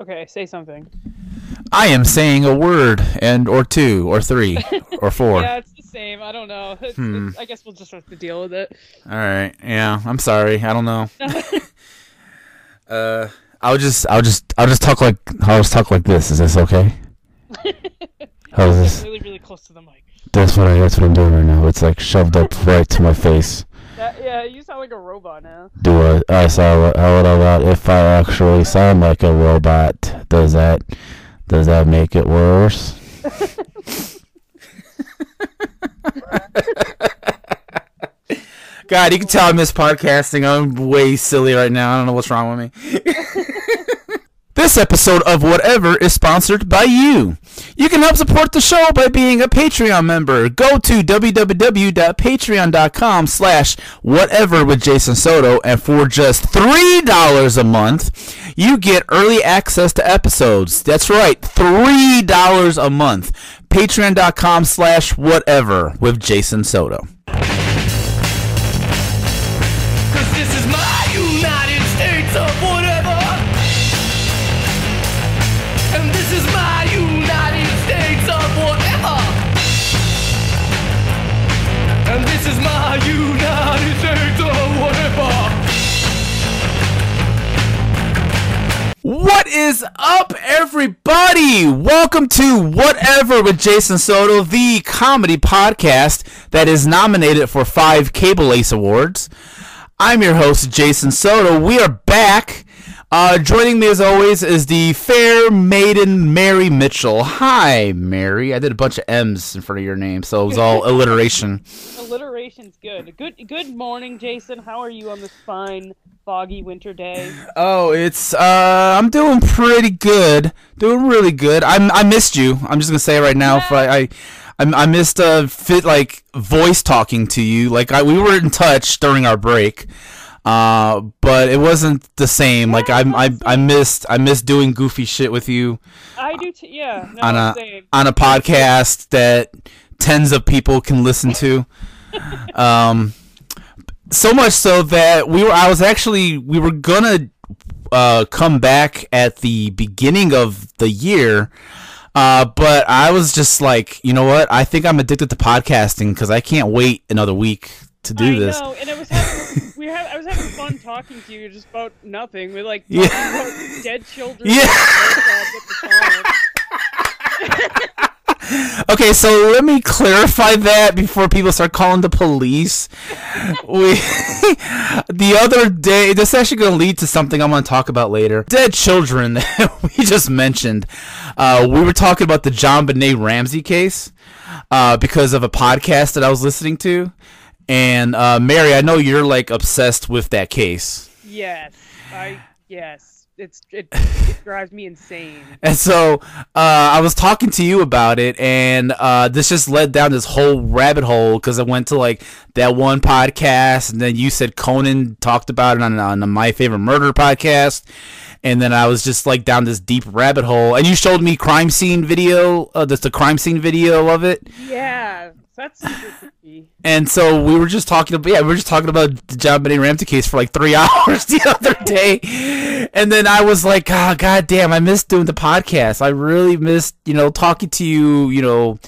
Okay, say something. I am saying a word and or two or three or four. Yeah, it's the same. I don't know. It's, Hmm. it's, I guess we'll just have to deal with it. All right. Yeah. I'm sorry. I don't know. uh, I'll just, I'll just, I'll just talk like, I'll just talk like this. Is this okay? How's this? really, really close to the mic. That's what I. That's what I'm doing right now. It's like shoved up right to my face. That, yeah, you sound like a robot now. Do I? I saw. How would I? If I actually sound like a robot, does that? Does that make it worse? God, you can tell I miss podcasting. I'm way silly right now. I don't know what's wrong with me. This episode of Whatever is sponsored by you. You can help support the show by being a Patreon member. Go to www.patreon.com slash whatever with Jason Soto, and for just $3 a month, you get early access to episodes. That's right, $3 a month. Patreon.com slash whatever with Jason Soto. Cause this is my What is up, everybody? Welcome to Whatever with Jason Soto, the comedy podcast that is nominated for five Cable Ace Awards. I'm your host, Jason Soto. We are back. Uh, joining me as always is the fair maiden Mary Mitchell. Hi, Mary. I did a bunch of M's in front of your name, so it was all alliteration. Alliteration's good. Good. Good morning, Jason. How are you on this fine, foggy winter day? Oh, it's uh, I'm doing pretty good, doing really good. I'm I missed you. I'm just gonna say it right now. If I, I, I, I missed a fit like voice talking to you. Like I, we were in touch during our break, uh, but it wasn't the same. Like I, I, I missed I missed doing goofy shit with you I do. T- yeah. No, on a same. on a podcast that tens of people can listen to. Um, so much so that we were. I was actually we were gonna uh, come back at the beginning of the year. Uh, but I was just like, you know what? I think I'm addicted to podcasting because I can't wait another week to do I this. know, and it was having, we were having, I was having fun talking to you just about nothing. We like Yeah. about dead children. Yeah. at the time. Okay, so let me clarify that before people start calling the police. we the other day, this is actually going to lead to something I'm going to talk about later. Dead children that we just mentioned. Uh, we were talking about the JonBenet Ramsey case uh, because of a podcast that I was listening to. And uh, Mary, I know you're like obsessed with that case. Yes, I yes. It's it, it drives me insane. And so uh, I was talking to you about it, and uh, this just led down this whole rabbit hole because I went to like that one podcast, and then you said Conan talked about it on, on the My Favorite Murder podcast, and then I was just like down this deep rabbit hole, and you showed me crime scene video, uh, just the crime scene video of it, Yeah, that's and so we were just talking about yeah, we were just talking about the JonBenet Ramsey case for like three hours the other day, and then I was like, oh, god damn, I missed doing the podcast. I really missed you know talking to you, you know,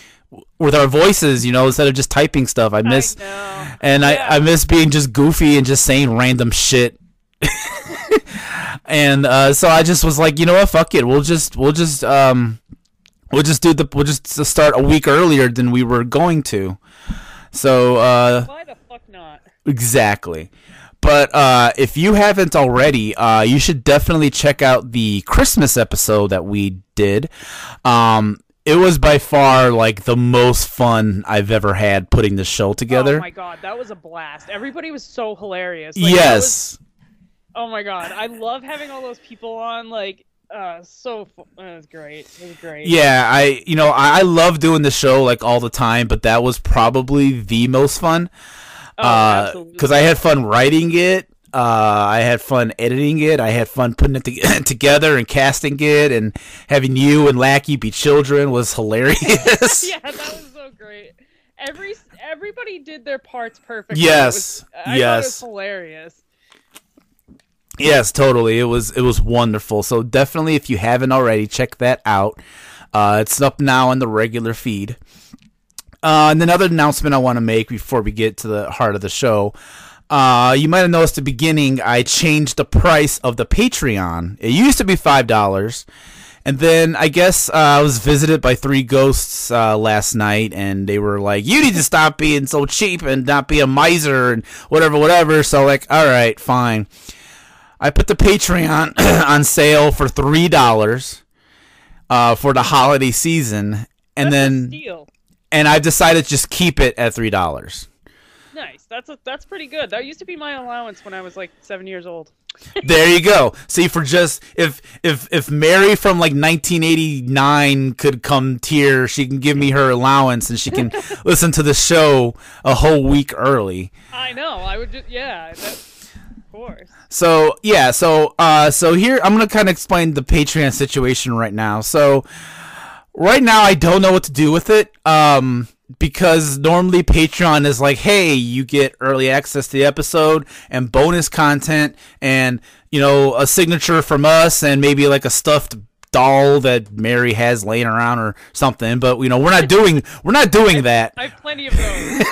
with our voices, you know, instead of just typing stuff. I miss I and Yeah. I I miss being just goofy and just saying random shit. and uh, so I just was like, you know what, fuck it, we'll just we'll just um we'll just do the we'll just start a week earlier than we were going to. So uh, Why the fuck not? exactly. But uh, if you haven't already, uh, you should definitely check out the Christmas episode that we did. Um, it was by far like the most fun I've ever had putting the show together. Oh my god, that was a blast. Everybody was so hilarious. Like, yes. Oh my god, I love having all those people on. Like, uh, so fu- it was great. It was great. Yeah, I you know I, I love doing the show like all the time, but that was probably the most fun Oh, absolutely. because I had fun writing it. Uh, I had fun editing it. I had fun putting it to- together and casting it, and having you and Lackey be children was hilarious. yeah, that was so great. Every everybody did their parts perfectly. Yes, was- I thought it yes. was hilarious. Yes, totally. It was it was wonderful. So definitely, if you haven't already, check that out. Uh, it's up now on the regular feed. Uh, and another announcement I want to make before we get to the heart of the show. Uh, you might have noticed at the beginning I changed the price of the Patreon. It used to be five dollars, and then I guess uh, I was visited by three ghosts uh, last night, and they were like, "You need to stop being so cheap and not be a miser and whatever, whatever." So like, all right, fine. I put the Patreon on sale for three dollars uh, for the holiday season, and That's then and I've decided to just keep it at three dollars. Nice. That's a, that's pretty good. That used to be my allowance when I was like seven years old. there you go. See, for just if if if Mary from like 1989 could come here, she can give me her allowance and she can listen to the show a whole week early. I know. I would just yeah. That, course. So yeah, so uh, so here I'm gonna kind of explain the Patreon situation right now. So right now I don't know what to do with it. Um, because normally Patreon is like, hey, you get early access to the episode and bonus content and, you know, a signature from us and maybe like a stuffed doll that Mary has laying around or something. But, you know, we're not doing, we're not doing that I have plenty of those.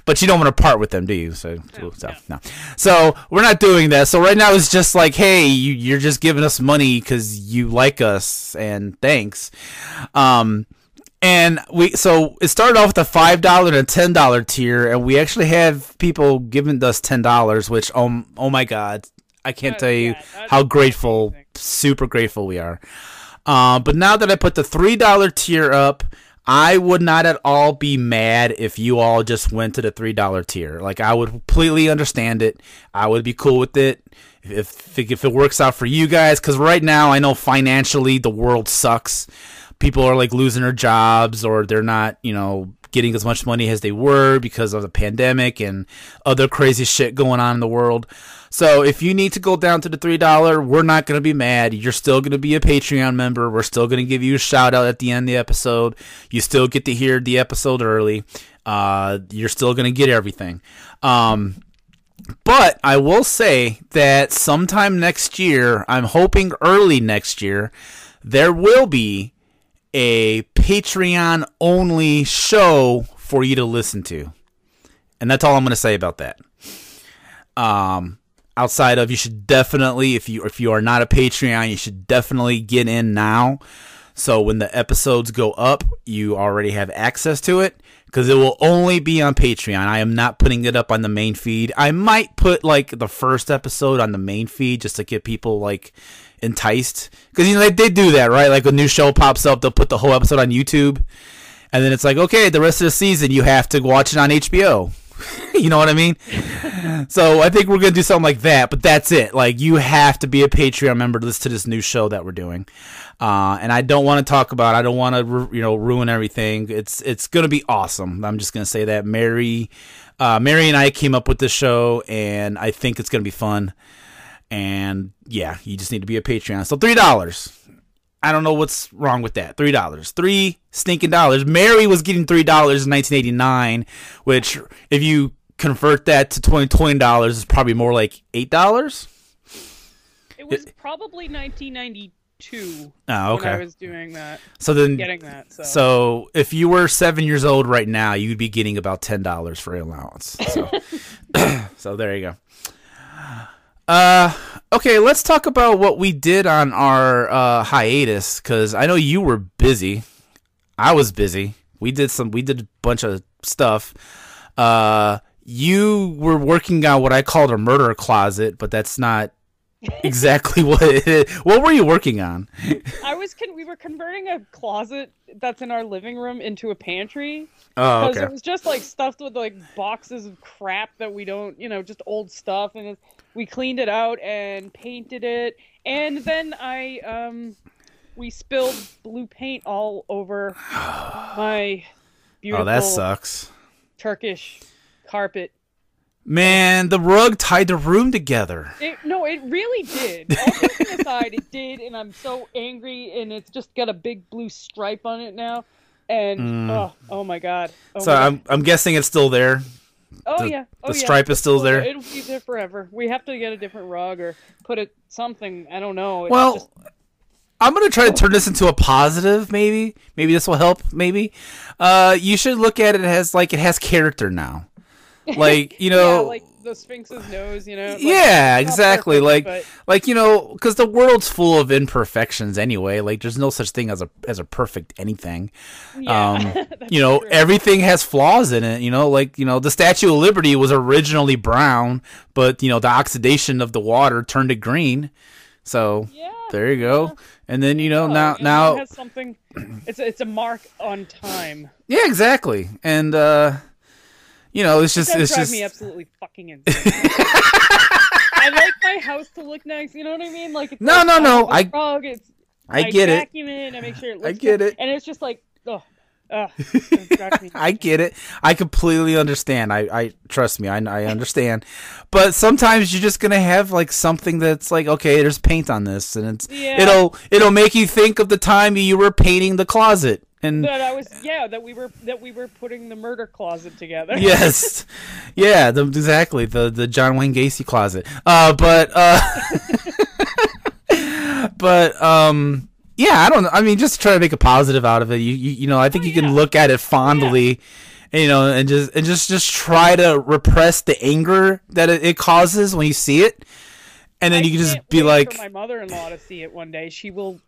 but you don't want to part with them, do you? So, so no. So we're not doing that. So right now it's just like, hey, you, you're just giving us money because you like us, and thanks. Um, and we so it started off with a five dollar and a ten dollar tier, and we actually have people giving us ten dollars, which oh oh my god, I can't Uh, tell you yeah, how grateful, amazing. super grateful we are. Uh, but now that I put the three dollar tier up, I would not at all be mad if you all just went to the three dollar tier. Like I would completely understand it. I would be cool with it if if it works out for you guys. Because right now I know financially the world sucks. People are like losing their jobs or they're not, you know, getting as much money as they were because of the pandemic and other crazy shit going on in the world. So if you need to go down to the three dollar, we're not gonna be mad. You're still gonna be a Patreon member. We're still gonna give you a shout out at the end of the episode. You still get to hear the episode early. Uh, you're still gonna get everything. Um, but I will say that sometime next year, I'm hoping early next year, there will be a Patreon only show for you to listen to. And that's all I'm going to say about that. Um, outside of you should definitely if you if you are not a Patreon, you should definitely get in now. So when the episodes go up, you already have access to it because it will only be on Patreon. I am not putting it up on the main feed. I might put like the first episode on the main feed just to get people like enticed because you know they, they do that right. Like a new show pops up, they'll put the whole episode on YouTube, and then it's like okay, the rest of the season you have to watch it on HBO. you know what I mean? so I think we're gonna do something like that, but that's it. Like you have to be a Patreon member to listen to this new show that we're doing. Uh, and I don't want to talk about. I don't want to you know ruin everything. It's it's gonna be awesome. I'm just gonna say that Mary, uh, Mary and I came up with this show, and I think it's gonna be fun. And yeah, you just need to be a Patreon. So three dollars. I don't know what's wrong with that. Three dollars, three stinking dollars. Mary was getting three dollars in 1989, which if you convert that to twenty twenty dollars, is probably more like eight dollars. It was probably 1992 Oh, ah, when I was doing that, So then, getting that. So, so if you were seven years old right now, you'd be getting about ten dollars for allowance. So, so there you go. Uh, okay, let's talk about what we did on our uh, hiatus because I know you were busy. I was busy. We did some. We did a bunch of stuff. Uh, you were working on what I called a murder closet, but that's not exactly what it is. What were you working on? I was con- we were converting a closet that's in our living room into a pantry Oh, okay. it was just like stuffed with like boxes of crap that we don't, you know, just old stuff, and we cleaned it out and painted it, and then I um we spilled blue paint all over my beautiful Oh, that sucks. Turkish carpet. Man, the rug tied the room together. It, no, it really did. All aside, it did, and I'm so angry, and it's just got a big blue stripe on it now. And oh, oh my god! Oh So my God. I'm I'm guessing it's still there. Oh the, yeah. Oh the yeah. stripe is still there. It'll be there forever. We have to get a different rug or put it something. I don't know. It's Well, just- I'm gonna try to turn this into a positive. Maybe, maybe this will help. Maybe, uh, you should look at it as like it has character now. Like you know, yeah, like the Sphinx's nose. You know. like, yeah, exactly. perfect, like, but- like you know, because the world's full of imperfections anyway. Like, there's no such thing as a as a perfect anything. Yeah, Um, you know, true. everything has flaws in it. You know, like you know, the Statue of Liberty was originally brown, but you know, the oxidation of the water turned it green. So Yeah. there you go. And then you know Oh, now you know, it now has something. It's a, it's a mark on time. yeah exactly. And uh, you know, it's just That it's drives just me absolutely fucking insane. I like my house to look nice. You know what I mean? Like it's No, like, no, no, I, I- rug, it's I get it. vacuum it. I make sure it looks. I get good, it. And it's just like, oh, oh, it drives me I get it. I completely understand. I, I trust me. I, I understand. But sometimes you're just gonna have like something that's like, okay, there's paint on this, and it's Yeah. it'll it'll make you think of the time you were painting the closet. And that I was yeah that we were that we were putting the murder closet together. yes, yeah, the, exactly the the John Wayne Gacy closet. Uh, but uh, but um. Yeah, I don't know. I mean, just try to make a positive out of it. You, you, you know, I think Oh, you can look at it fondly, and, you know, and just and just just try to repress the anger that it, it causes when you see it, and then I you can just be like, my mother-in-law to see it one day. She will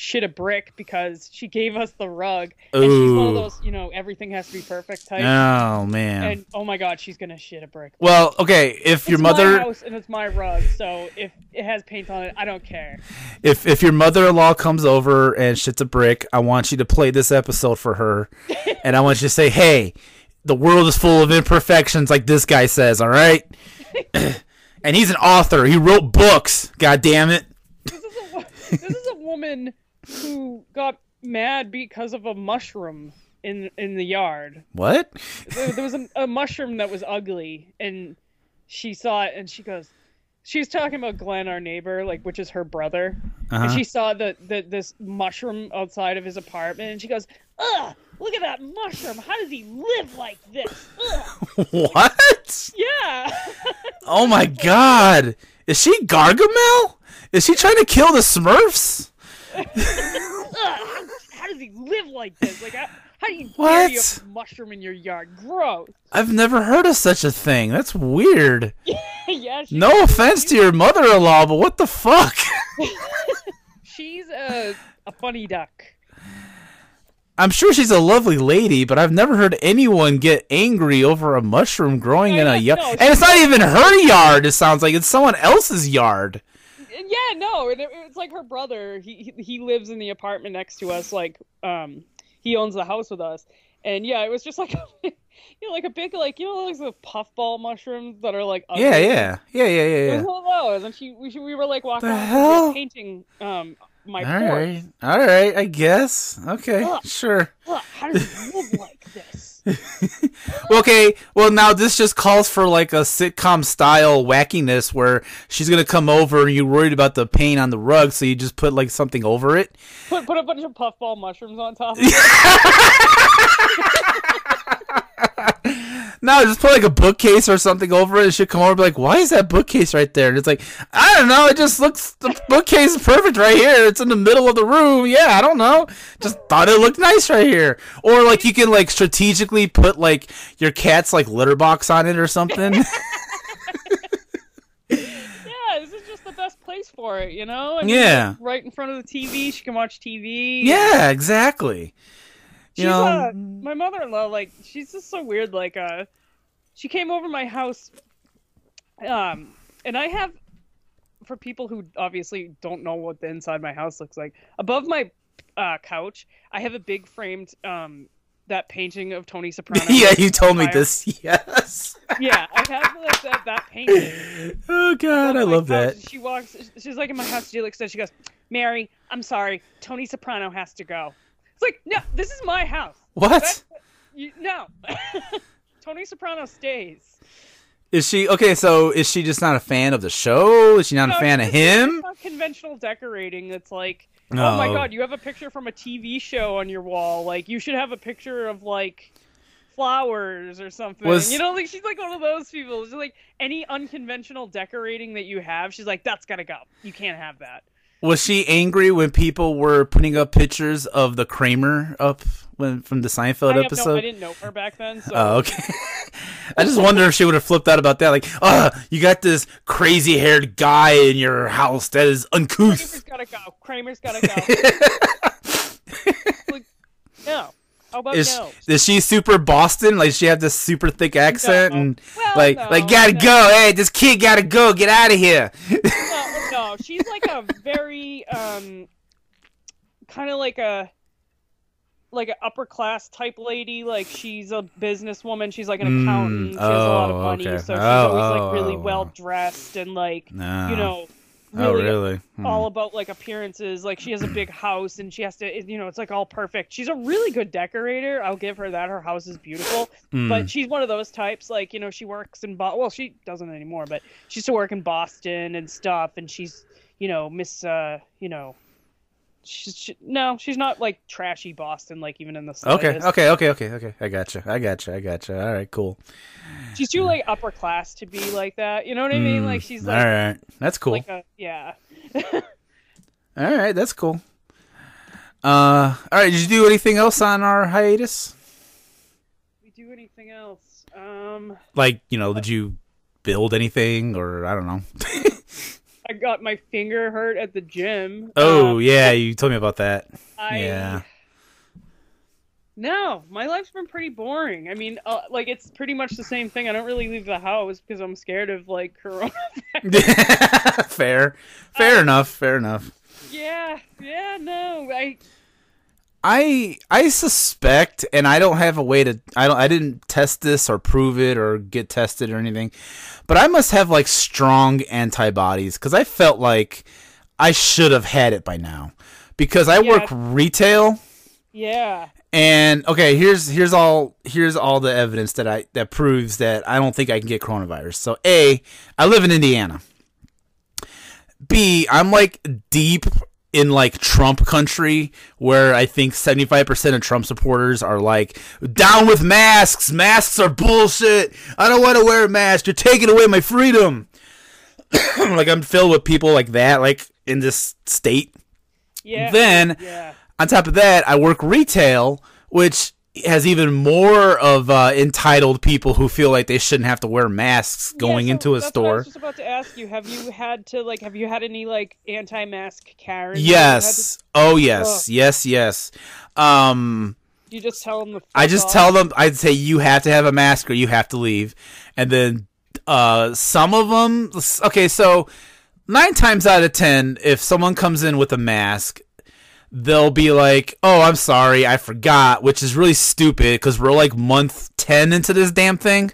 shit a brick because she gave us the rug, and she's one of those you know everything has to be perfect type. oh man. And oh my god, she's gonna shit a brick. well, okay, if your mother, my house and it's my rug, so if it has paint on it, I don't care. if if your mother-in-law comes over and shits a brick, I want you to play this episode for her, and I want you to say, "Hey, the world is full of imperfections," like this guy says. All right, and he's an author. He wrote books. God damn it. This is a this is a woman who got mad because of a mushroom in in the yard. What? There, there was a, a mushroom that was ugly, and she saw it, and she goes. she's talking about Glenn, our neighbor, like which is her brother, and Uh-huh. she saw the, the this mushroom outside of his apartment, and she goes, "Ugh, look at that mushroom! How does he live like this? Ugh. what? Yeah." Oh my god. Is she Gargamel? Is she trying to kill the Smurfs? How, does he live like this? Like, how, how do you What? a mushroom in your yard? Gross. I've never heard of such a thing. That's weird. yeah, No offense to your mother-in-law, but what the fuck? she's a, a funny duck. I'm sure she's a lovely lady, but I've never heard anyone get angry over a mushroom growing in a yard. no, and it's not even her yard, it sounds like. It's someone else's yard. Yeah, no, and it, it's like her brother. He he lives in the apartment next to us. Like, um, he owns the house with us, and yeah, it was just like, you know, like a big like you know like the puffball mushrooms that are like ugly? Yeah, yeah. Yeah, yeah, yeah, It yeah. was one of those, and she we, we were like walking The around hell? painting um my All right. All right, I guess. Okay, Ugh. sure. Ugh, how does he live like this? Okay, well now this just calls for like a sitcom style wackiness where she's gonna come over and you're worried about the paint on the rug, so you just put like something over it. Put put a bunch of puffball mushrooms on top. it. No, just put like a bookcase or something over it. And she'll come over and be like, "Why is that bookcase right there?" And it's like, I don't know. It just looks the bookcase is perfect right here. It's in the middle of the room. Yeah, I don't know. Just thought it looked nice right here. Or like you can like strategically put like your cat's like litter box on it or something. Yeah, this is just the best place for it, you know? I Yeah. like, right in front of the TV, she can watch TV. yeah, exactly. You She's, know, uh, my mother-in-law, like, she's just so weird. Like, uh, she came over my house, um, and I have, for people who obviously don't know what the inside my house looks like, above my uh, couch, I have a big framed, um, that painting of Tony Soprano. yeah, you told me this. Yes. Yeah, I have like, that, that painting. Oh God, I love couch. that. She walks. She's like in my house. She looks at. She goes, "Mary, I'm sorry. Tony Soprano has to go." It's like, no, this is my house. What? You, no, Tony Soprano stays. Is she okay? So is she just not a fan of the show? Is she not No, a fan of him? Conventional decorating. It's like, oh my god, you have a picture from a TV show on your wall. Like, you should have a picture of like, flowers or something. Was- You know, like she's like one of those people. She's like any unconventional decorating that you have, she's like, that's gotta go. You can't have that. Was she angry when people were putting up pictures of the Kramer up when from the Seinfeld I episode? no, I didn't know her back then, so Oh, okay. I just wonder if she would have flipped out about that. Like, uh, you got this crazy haired guy in your house that is uncouth. Kramer's gotta go. Kramer's gotta go. like, no. How about Is, no? is she super Boston? Like, she have this super thick accent No. and Well, like, no, like gotta no. go. Hey, this kid gotta go. Get out of here. no, she's like a very um kind of like a like an upper class type lady. Like she's a businesswoman. She's like an Mm, accountant. She has a lot of oh, money, okay. so she's Oh, always oh, like really oh, well oh. dressed and like No. you know oh, really, really? Hmm. all about like appearances. Like she has a big house and she has to, you know, it's like all perfect. She's a really good decorator. I'll give her that. Her house is beautiful. Hmm. But she's one of those types, like you know, she works in Bo- well, she doesn't anymore, but she used to work in Boston and stuff, and she's you know Miss, uh, you know, she's she, no, she's not like trashy Boston, like even in the Okay, slightest. okay, okay, okay, okay. I gotcha. I gotcha. I gotcha. All right, cool. She's too like upper class to be like that. You know what I mean? Mm, Like she's all like right. That's cool. like a yeah. All right, that's cool. Uh, all right. Did you do anything else on our hiatus? we do anything else? Um, Like, you know, did you build anything, or I don't know? I got my finger hurt at the gym. oh Um, yeah, you told me about that. I, Yeah. No, my life's been pretty boring. I mean, uh, like it's pretty much the same thing. I don't really leave the house because I'm scared of like corona. fair, fair enough. Fair enough. yeah, yeah, no, I I I suspect, and I don't have a way to. I don't. I didn't test this or prove it or get tested or anything, but I must have like strong antibodies because I felt like I should have had it by now because I Yeah. work retail. yeah. And okay, here's here's all here's all the evidence that I that proves that I don't think I can get coronavirus. So A, I live in Indiana. B, I'm like deep in like Trump country where I think 75% of Trump supporters are like down with masks. Masks are bullshit. I don't want to wear a mask. You're taking away my freedom. like I'm filled with people like that like in this state. Yeah. Then yeah. on top of that, I work retail, which has even more of uh, entitled people who feel like they shouldn't have to wear masks going Yeah, so into a what I store. was just about to ask you. Have you had to like? Have you had any like anti-mask Karen? Yes. Oh, yes. Yes, yes. Um, You just tell them the. I just off? tell them, I'd say you have to have a mask or you have to leave. And then uh, some of them, okay, so nine times out of ten, if someone comes in with a mask, they'll be like, "Oh, I'm sorry, I forgot," which is really stupid because we're like month ten into this damn thing.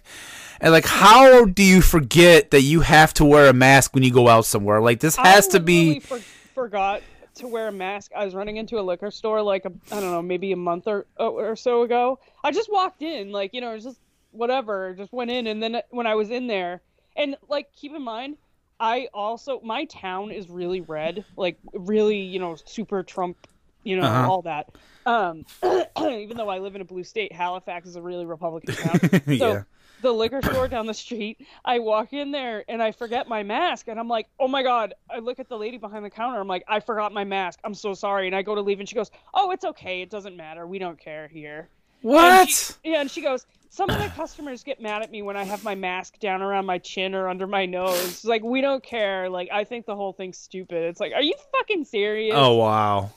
And like, how do you forget that you have to wear a mask when you go out somewhere? Like, this has to be. For, forgot to wear a mask. I was running into a liquor store like a, I don't know, maybe a month or or so ago. I just walked in, like you know, just whatever, just went in, and then uh, when I was in there, and like keep in mind, I also my town is really red, like really, you know, super Trump, you know, Uh-huh. all that. Um, even though I live in a blue state, Halifax is a really Republican town. So Yeah. the liquor store down the street, I walk in there and I forget my mask, and I'm like, oh my god! I look at the lady behind the counter. I'm like, I forgot my mask. I'm so sorry. And I go to leave, and she goes, oh, it's okay. It doesn't matter. We don't care here. And What? she- yeah, and she goes, some of the customers get mad at me when I have my mask down around my chin or under my nose. It's like we don't care. Like I think the whole thing's stupid. It's like, are you fucking serious? Oh wow.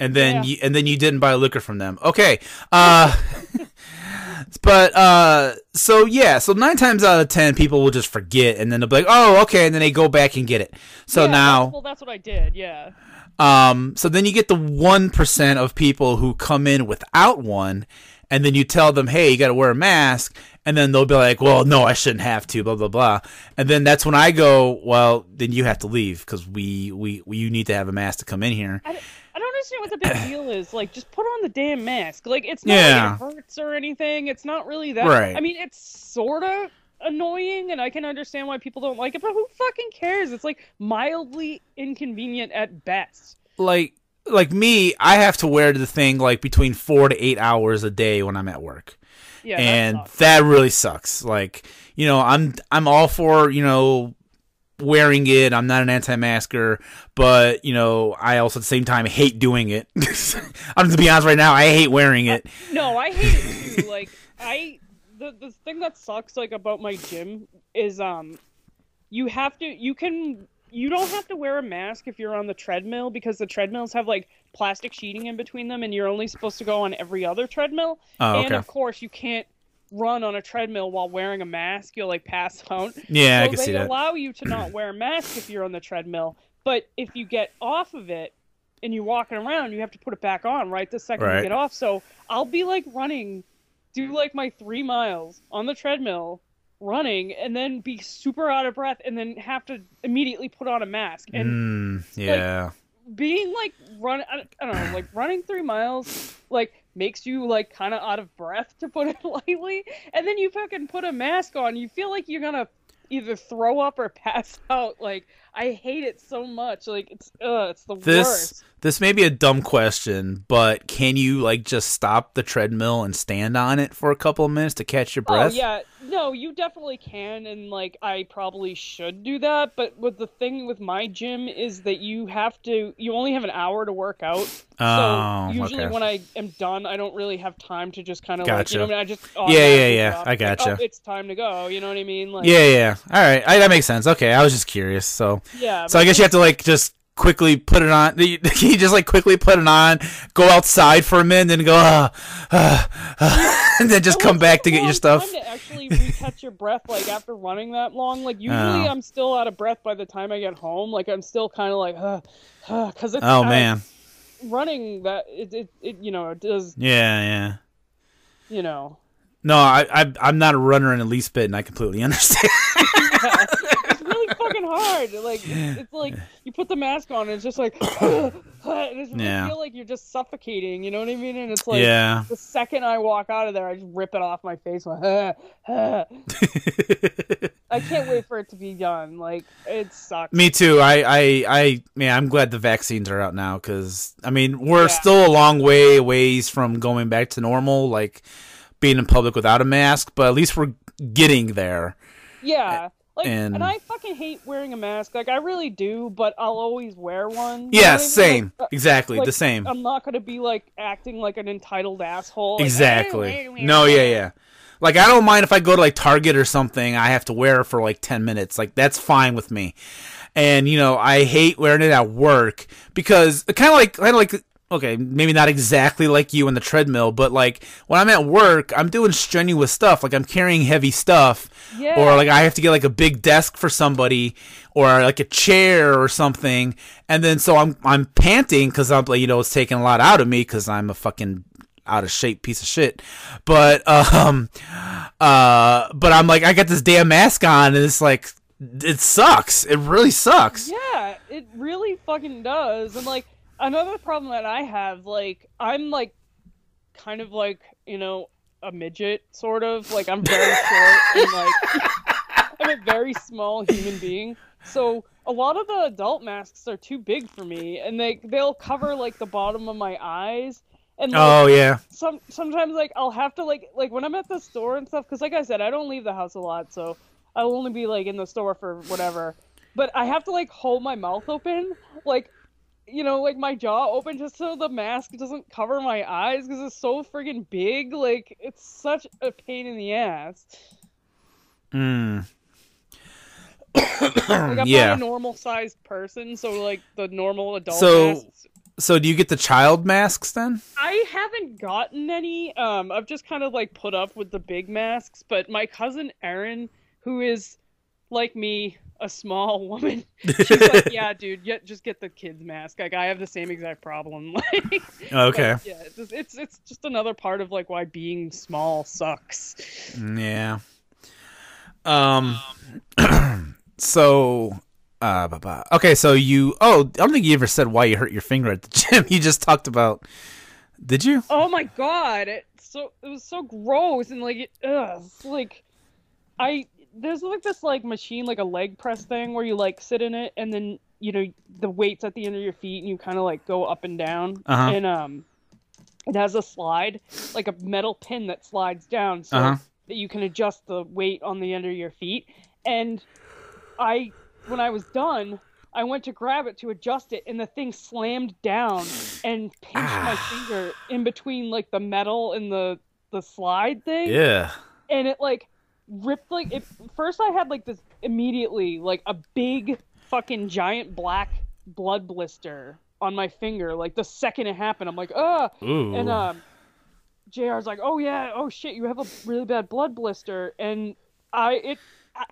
And then Yeah. you and then you didn't buy liquor from them. Okay. Uh but uh so yeah, so 9 times out of 10 people will just forget and then they'll be like, "Oh, okay," and then they go back and get it. So Yeah, now well, that's what I did. Yeah. Um so then you get the 1% of people who come in without one and then you tell them, "Hey, you got to wear a mask." And then they'll be like, "Well, no, I shouldn't have to." Blah blah blah. And then that's when I go, "Well, then you have to leave because we, we we you need to have a mask to come in here." I don't, I don't understand what the big deal is. Like, just put on the damn mask. Like, it's not Yeah. like it hurts or anything. It's not really that. Right. I mean, it's sort of annoying, and I can understand why people don't like it. But who fucking cares? It's like mildly inconvenient at best. like like me, I have to wear the thing like between four to eight hours a day when I'm at work. Yeah, and sucks. that really sucks. Like, you know, I'm I'm all for you know wearing it. I'm not an anti-masker, but you know, I also at the same time hate doing it. I'm to be honest right now, I hate wearing it. No, I hate it too. like I the the thing that sucks like about my gym is um you have to you can you don't have to wear a mask if you're on the treadmill because the treadmills have like plastic sheeting in between them and you're only supposed to go on every other treadmill. Oh, And of course you can't run on a treadmill while wearing a mask, you'll like pass out. Yeah, I so can they see that. allow you to not wear a mask if you're on the treadmill, but if you get off of it and you're walking around, you have to put it back on right the second Right. you get off. So I'll be like running, do like my three miles on the treadmill, running, and then be super out of breath, and then have to immediately put on a mask. And Mm, yeah. being like run, I, I don't know, like running three miles, like makes you like kind of out of breath to put it lightly, and then you fucking put a mask on, you feel like you're gonna either throw up or pass out. Like I hate it so much. Like it's uh, it's the this worst. this may be a dumb question, but can you like just stop the treadmill and stand on it for a couple of minutes to catch your breath? Oh yeah, no, you definitely can, and like I probably should do that. But with the thing with my gym is that you have to, you only have an hour to work out. Oh, so usually okay. when I am done, I don't really have time to just kind of like, you know, what I mean, I just yeah, automatically yeah, stop. I Like, gotcha. oh, it's time to go. You know what I mean? Like, Yeah, yeah. All right, I, that makes sense. Okay, I was just curious. So, yeah. so I guess you have to like just quickly put it on. You you just like quickly put it on, go outside for a minute, and go, ah, ah, ah, and then just come back to get your stuff. To actually recatch your breath, like after running that long, like usually Oh. I'm still out of breath by the time I get home. Like I'm still kind of like, uh, because it's Oh man, running that it, it, it you know it does yeah, yeah. you know No, I, I I'm not a runner in the least bit, and I completely understand. it's really fucking hard like it's, like you put the mask on and it's just like and it's Yeah. feel like you're just suffocating you know what i mean and it's like yeah. the second i walk out of there i just rip it off my face like, i can't wait for it to be done like it sucks Me too. I, I, I, man, I'm glad the vaccines are out now because I mean we're Yeah. still a long way ways from going back to normal, like being in public without a mask. But at least we're getting there. yeah like and, and- i fucking hate wearing a mask like i really do but i'll always wear one Yeah, same, Like, uh, exactly like, the same. I'm not gonna be like acting like an entitled asshole. like, Exactly. "Eh, No, yeah, yeah. Like I don't mind if I go to like Target or something, I have to wear it for like 10 minutes. Like that's fine with me. And you know, I hate wearing it at work because kind of like kind of like okay, maybe not exactly like you on the treadmill, but like when I'm at work, I'm doing strenuous stuff, like I'm carrying heavy stuff Yeah. or like I have to get like a big desk for somebody or like a chair or something. And then so I'm I'm panting cuz I'm like you know, it's taking a lot out of me cuz I'm a fucking out of shape piece of shit. But um uh but I'm like I got this damn mask on and it's like it sucks. It really sucks. Yeah, it really fucking does. And like another problem that I have, like I'm like kind of like you know a midget, sort of. Like I'm very short and like I'm a very small human being. So a lot of the adult masks are too big for me, and they they'll cover like the bottom of my eyes. And like, Oh yeah. some sometimes like I'll have to like like when I'm at the store and stuff because like I said I don't leave the house a lot so I'll only be like in the store for whatever but I have to like hold my mouth open like you know like my jaw open just so the mask doesn't cover my eyes because it's so friggin' big like it's such a pain in the ass Mm. like I'm Yeah. not a normal sized person so like the normal adult So- masks So do you get the child masks then? I haven't gotten any. Um, I've just kind of like put up with the big masks, but my cousin Erin, who is like me, a small woman, she's like, "Yeah, dude, yeah, just get the kids mask." Like, I have the same exact problem. Like, Okay. yeah, it's just, it's it's just another part of like why being small sucks. Yeah. Um. so. Uh. ba- ba- Okay. So you. Oh, I don't think you ever said why you hurt your finger at the gym. You just talked about. Did you? Oh my god, it so it was so gross and like it, ugh, it's like I there's like this like machine like a leg press thing where you like sit in it and then you know the weights at the end of your feet and you kind of like go up and down Uh-huh. and um it has a slide, like a metal pin that slides down, so Uh-huh. that you can adjust the weight on the end of your feet. And I, when I was done, I went to grab it to adjust it, and the thing slammed down and pinched my Ah. finger in between like the metal and the the slide thing Yeah. and it like ripped like it first i had like this immediately like a big fucking giant black blood blister on my finger like the second it happened. I'm like oh Ooh. and um jr's like oh yeah. Oh shit. You have a really bad blood blister. And i it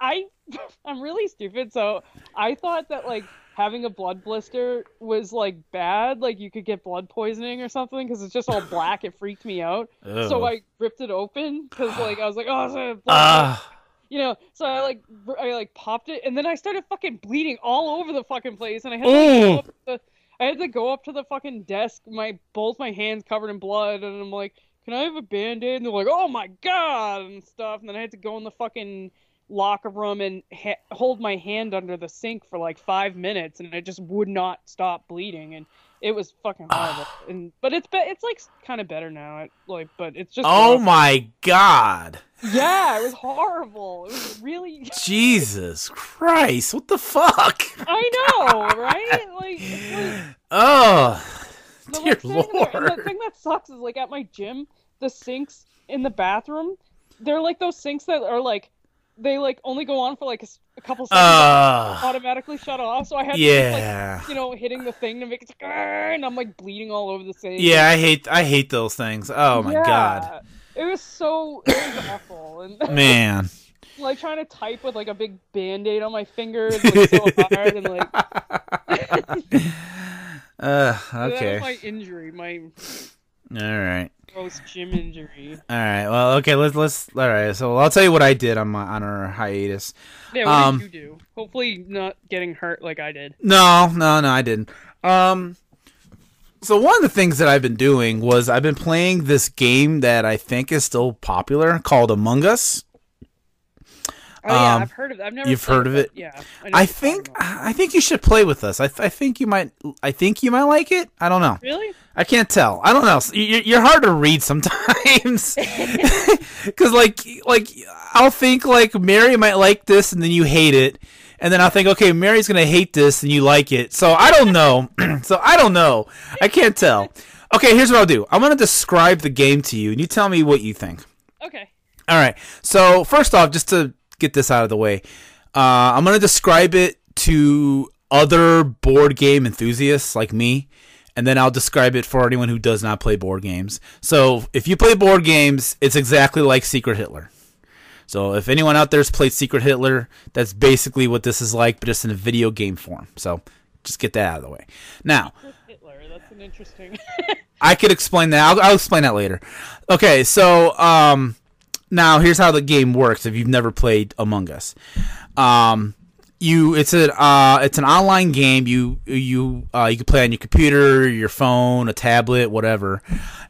i i'm really stupid. So i thought that like having a blood blister was like bad like you could get blood poisoning or something because it's just all black it freaked me out so I ripped it open because like I was like, oh, a blood Ah. you know. So I like I like popped it, and then I started fucking bleeding all over the fucking place, and I had to like, go up to the, I had to go up to the fucking desk, my both my hands covered in blood, and I'm like, can I have a band aid? And they're like, oh my god, and stuff, and then I had to go in the fucking locker room and ha- hold my hand under the sink for like five minutes, and it just would not stop bleeding, and it was fucking horrible. and but it's be- it's like kind of better now, it, like, but it's just Oh rough. my god. Yeah, it was horrible. It was really. Jesus Christ. What the fuck? I know, right? Like, like Oh. the, Dear like, thing Lord. the thing that sucks is like at my gym, the sinks in the bathroom, they're like those sinks that are like, they like only go on for like a couple seconds, Uh, automatically shut off. So I had to keep, like, you know, hitting the thing to make it, and I'm like bleeding all over the sink. Yeah, I hate I hate those things. Oh my Yeah. god. It was so it was awful, and Man. like trying to type with like a big band-aid on my fingers like so hard and like Uh that was my injury my All right. gross gym injury All right. Well, okay, let's let's all right. So I'll tell you what I did on my on our hiatus. yeah what Um, did you do hopefully not getting hurt like i did No, no, no, I didn't. Um so one of the things that I've been doing was I've been playing this game that I think is still popular called Among Us. oh yeah Um, i've heard of it i've never you've heard of it? but yeah know I think. I think you should play with us. I, th- I think you might I think you might like it. I don't know. really I can't tell. I don't know. You're, you're hard to read sometimes. Cuz like like I'll think like Mary might like this and then you hate it. And then I'll think okay, Mary's going to hate this and you like it. So I don't know. so I don't know. I can't tell. Okay, here's what I'll do. I'm going to describe the game to you and you tell me what you think. okay All right. So first off, just to get this out of the way, uh, I'm gonna describe it to other board game enthusiasts like me, and then I'll describe it for anyone who does not play board games. So if you play board games, it's exactly like Secret Hitler. So if anyone out there's played Secret Hitler, that's basically what this is like, but just in a video game form. So just get that out of the way. Now, hitler that's an interesting I could explain that. I'll, I'll explain that later. Okay, so um, now here's how the game works. If you've never played Among Us, um, you it's a uh, it's an online game. You you uh, you can play on your computer, your phone, a tablet, whatever,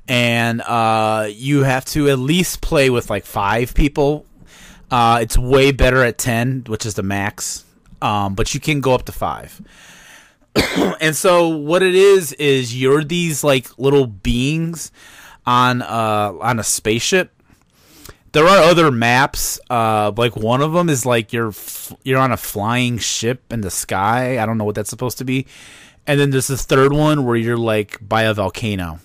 and uh, you have to at least play with like five people. Uh, it's way better at ten, which is the max, um, but you can go up to five and so what it is is you're these like little beings on uh on a spaceship there are other maps uh like one of them is like you're f- you're on a flying ship in the sky i don't know what that's supposed to be and then there's this third one where you're like by a volcano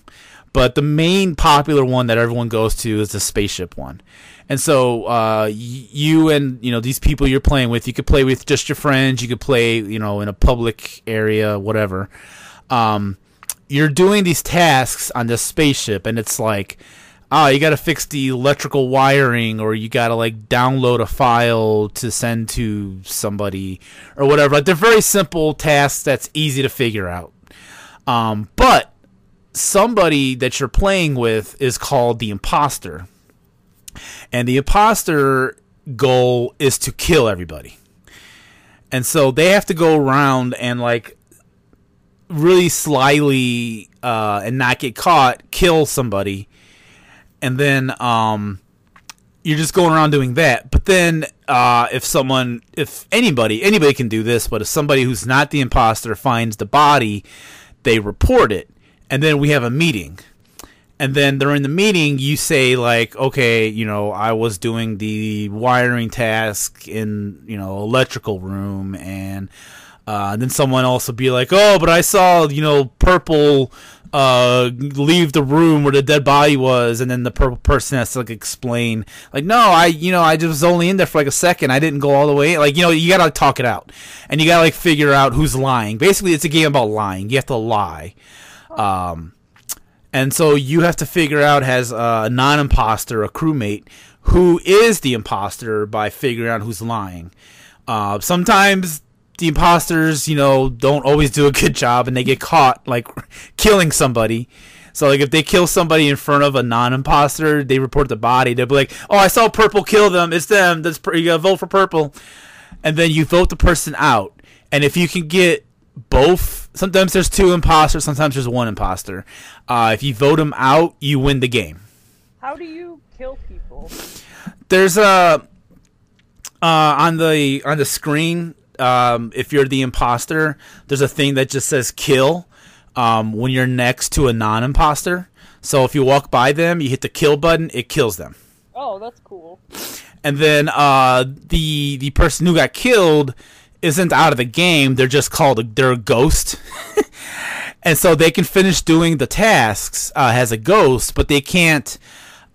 but the main popular one that everyone goes to is the spaceship one and so uh, you and you know these people you're playing with, you could play with just your friends. You could play you know in a public area, whatever. Um, you're doing these tasks on this spaceship, and it's like, oh, you got to fix the electrical wiring, or you got to like download a file to send to somebody, or whatever. Like they're very simple tasks that's easy to figure out. Um, but somebody that you're playing with is called the imposter and the imposter goal is to kill everybody. And so they have to go around and like really slyly uh, and not get caught, kill somebody, and then um, you're just going around doing that. But then uh, if someone, if anybody, anybody can do this, but if somebody who's not the imposter finds the body, they report it, and then we have a meeting and then during the meeting you say like okay you know i was doing the wiring task in you know electrical room and uh, then someone else will be like oh but i saw you know purple uh, leave the room where the dead body was. And then the purple person has to like explain like no i you know i just was only in there for like a second. I didn't go all the way like you know you gotta talk it out. And you gotta like figure out who's lying. Basically it's a game about lying. You have to lie. Um and so you have to figure out as a non-imposter, a crewmate, who is the imposter by figuring out who's lying. Uh, sometimes the imposters, you know, don't always do a good job, and they get caught like killing somebody. So like if they kill somebody in front of a non-imposter, they report the body. They'll be like, "Oh, I saw purple kill them. It's them. That's pur- you gotta vote for purple." And then you vote the person out. And if you can get both, sometimes there's two imposters, sometimes there's one imposter. Uh, if you vote them out, you win the game. How do you kill people? There's a uh, on the on the screen. Um, if you're the imposter, there's a thing that just says kill um, when you're next to a non-imposter. So if you walk by them, you hit the kill button, it kills them. Oh, that's cool. and then uh, the the person who got killed isn't out of the game. They're just called a, they're a ghost, and so they can finish doing the tasks uh, as a ghost, but they can't.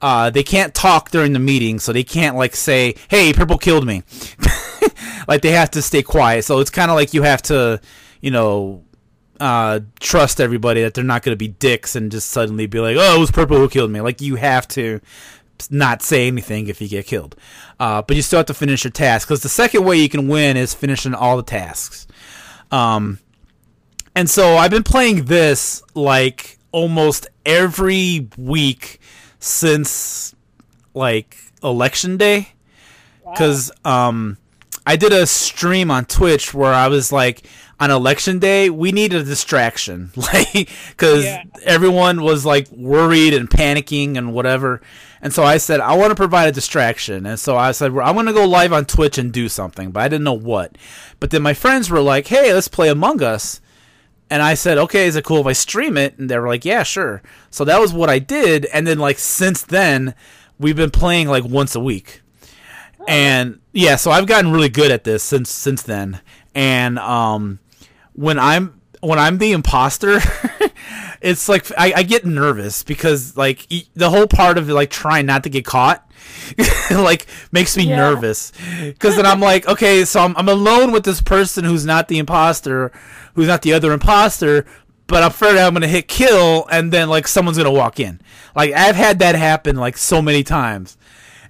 Uh, they can't talk during the meeting, so they can't like say, "Hey, purple killed me." like they have to stay quiet. So it's kind of like you have to, you know, uh, trust everybody that they're not going to be dicks and just suddenly be like, "Oh, it was purple who killed me." Like you have to not say anything if you get killed. Uh, but you still have to finish your task because the second way you can win is finishing all the tasks. Um, and so I've been playing this like almost every week since like election day because um, I did a stream on Twitch where I was like, on election day, we need a distraction, like because Yeah. everyone was like worried and panicking and whatever. And so I said, I want to provide a distraction. And so I said, well, I'm going to go live on Twitch and do something, but I didn't know what. But then my friends were like, Hey, let's play Among Us. And I said, okay, is it cool if I stream it? And they were like, yeah, sure. So that was what I did. And then, like, since then, we've been playing like once a week. And yeah, so I've gotten really good at this since since then. And um, when I'm when I'm the imposter, it's like I, I get nervous because like e- the whole part of like trying not to get caught like makes me Yeah. nervous because then I'm like okay so I'm, I'm alone with this person who's not the imposter who's not the other imposter but I'm afraid I'm gonna hit kill and then like someone's gonna walk in like I've had that happen like so many times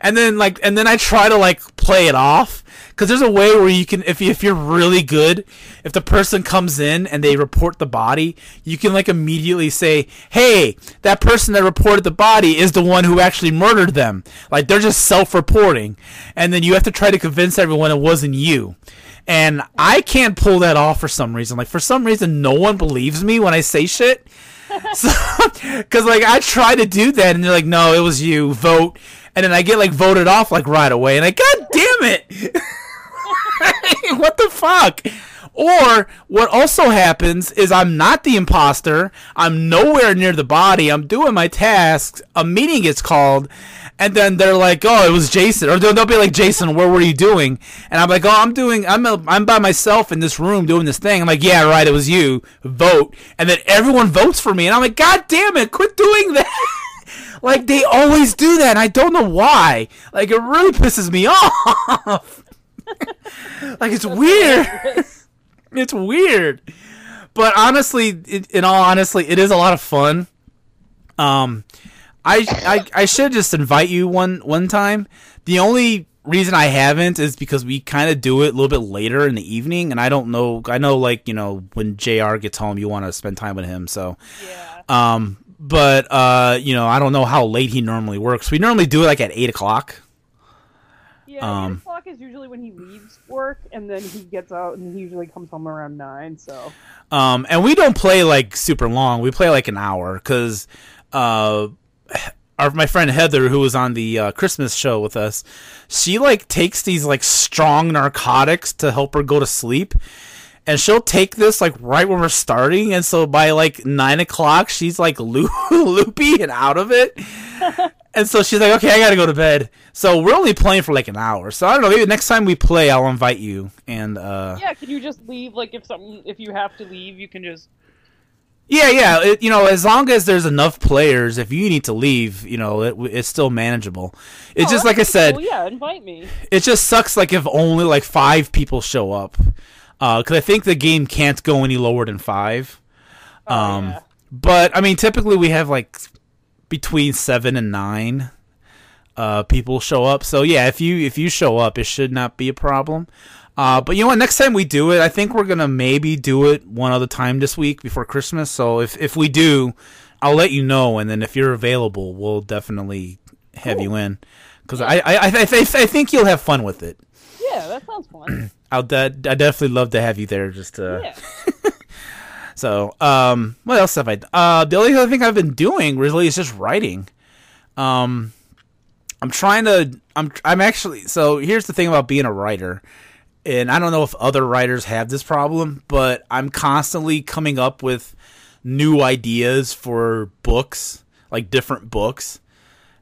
and then like and then I try to like play it off. Because there's a way where you can if you, if you're really good if the person comes in and they report the body you can like immediately say hey that person that reported the body is the one who actually murdered them. Like they're just self-reporting. And then you have to try to convince everyone it wasn't you. And I can't pull that off for some reason. Like for some reason no one believes me when I say shit. So, because like I try to do that, and they're like, "No, it was you. Vote." And then I get like voted off like right away, and I, God damn it! what the fuck? Or what also happens is I'm not the imposter. I'm nowhere near the body. I'm doing my tasks. A meeting gets called, and then they're like, "Oh, it was Jason," or they'll, be like, "Jason, what were you doing?" And I'm like, "Oh, I'm doing. I'm a, I'm by myself in this room doing this thing." I'm like, "Yeah, right. It was you. Vote." And then everyone votes for me, and I'm like, "God damn it! Quit doing that." like they always do that, and I don't know why. Like it really pisses me off. like it's weird. it's weird. But honestly, it, in all honestly, it is a lot of fun. Um, I I I should just invite you one one time. The only reason I haven't is because we kind of do it a little bit later in the evening, and I don't know. I know, like you know, when Jr. gets home, you want to spend time with him. So, Yeah. um, but uh, you know, I don't know how late he normally works. We normally do it like at eight o'clock. Yeah, Um, eight o'clock is usually when he leaves work, and then he gets out, and he usually comes home around nine. So Um, and we don't play like super long. We play like an hour because uh, our my friend Heather, who was on the uh, Christmas show with us, she like takes these like strong narcotics to help her go to sleep. And she'll take this like right when we're starting, and so by like nine o'clock, she's like loo- loopy and out of it. And so she's like, okay, I gotta go to bed. So we're only playing for like an hour. So I don't know. Maybe next time we play, I'll invite you. And uh, Yeah, can you just leave? Like, if something, if you have to leave, you can just. yeah, yeah. It, you know, as long as there's enough players, if you need to leave, you know, it, it's still manageable. It's Oh, just like I said, cool. yeah, invite me. it just sucks. Like if only like five people show up, because I think the game can't go any lower than five. Oh, Um, yeah. But I mean, typically we have like between seven and nine uh, people show up. So yeah, if you if you show up, it should not be a problem. Uh, but you know what? Next time we do it, I think we're gonna maybe do it one other time this week before Christmas. So if if we do, I'll let you know, and then if you're available, we'll definitely have you in. Because I I, I, I, I think you'll have fun with it. Yeah, that sounds fun. I'll de- I definitely love to have you there. Just to yeah. so, um, what else have I? Uh, the only other thing I've been doing really is just writing. Um, I'm trying to. I'm. I'm actually. So here's the thing about being a writer, and I don't know if other writers have this problem, but I'm constantly coming up with new ideas for books, like different books.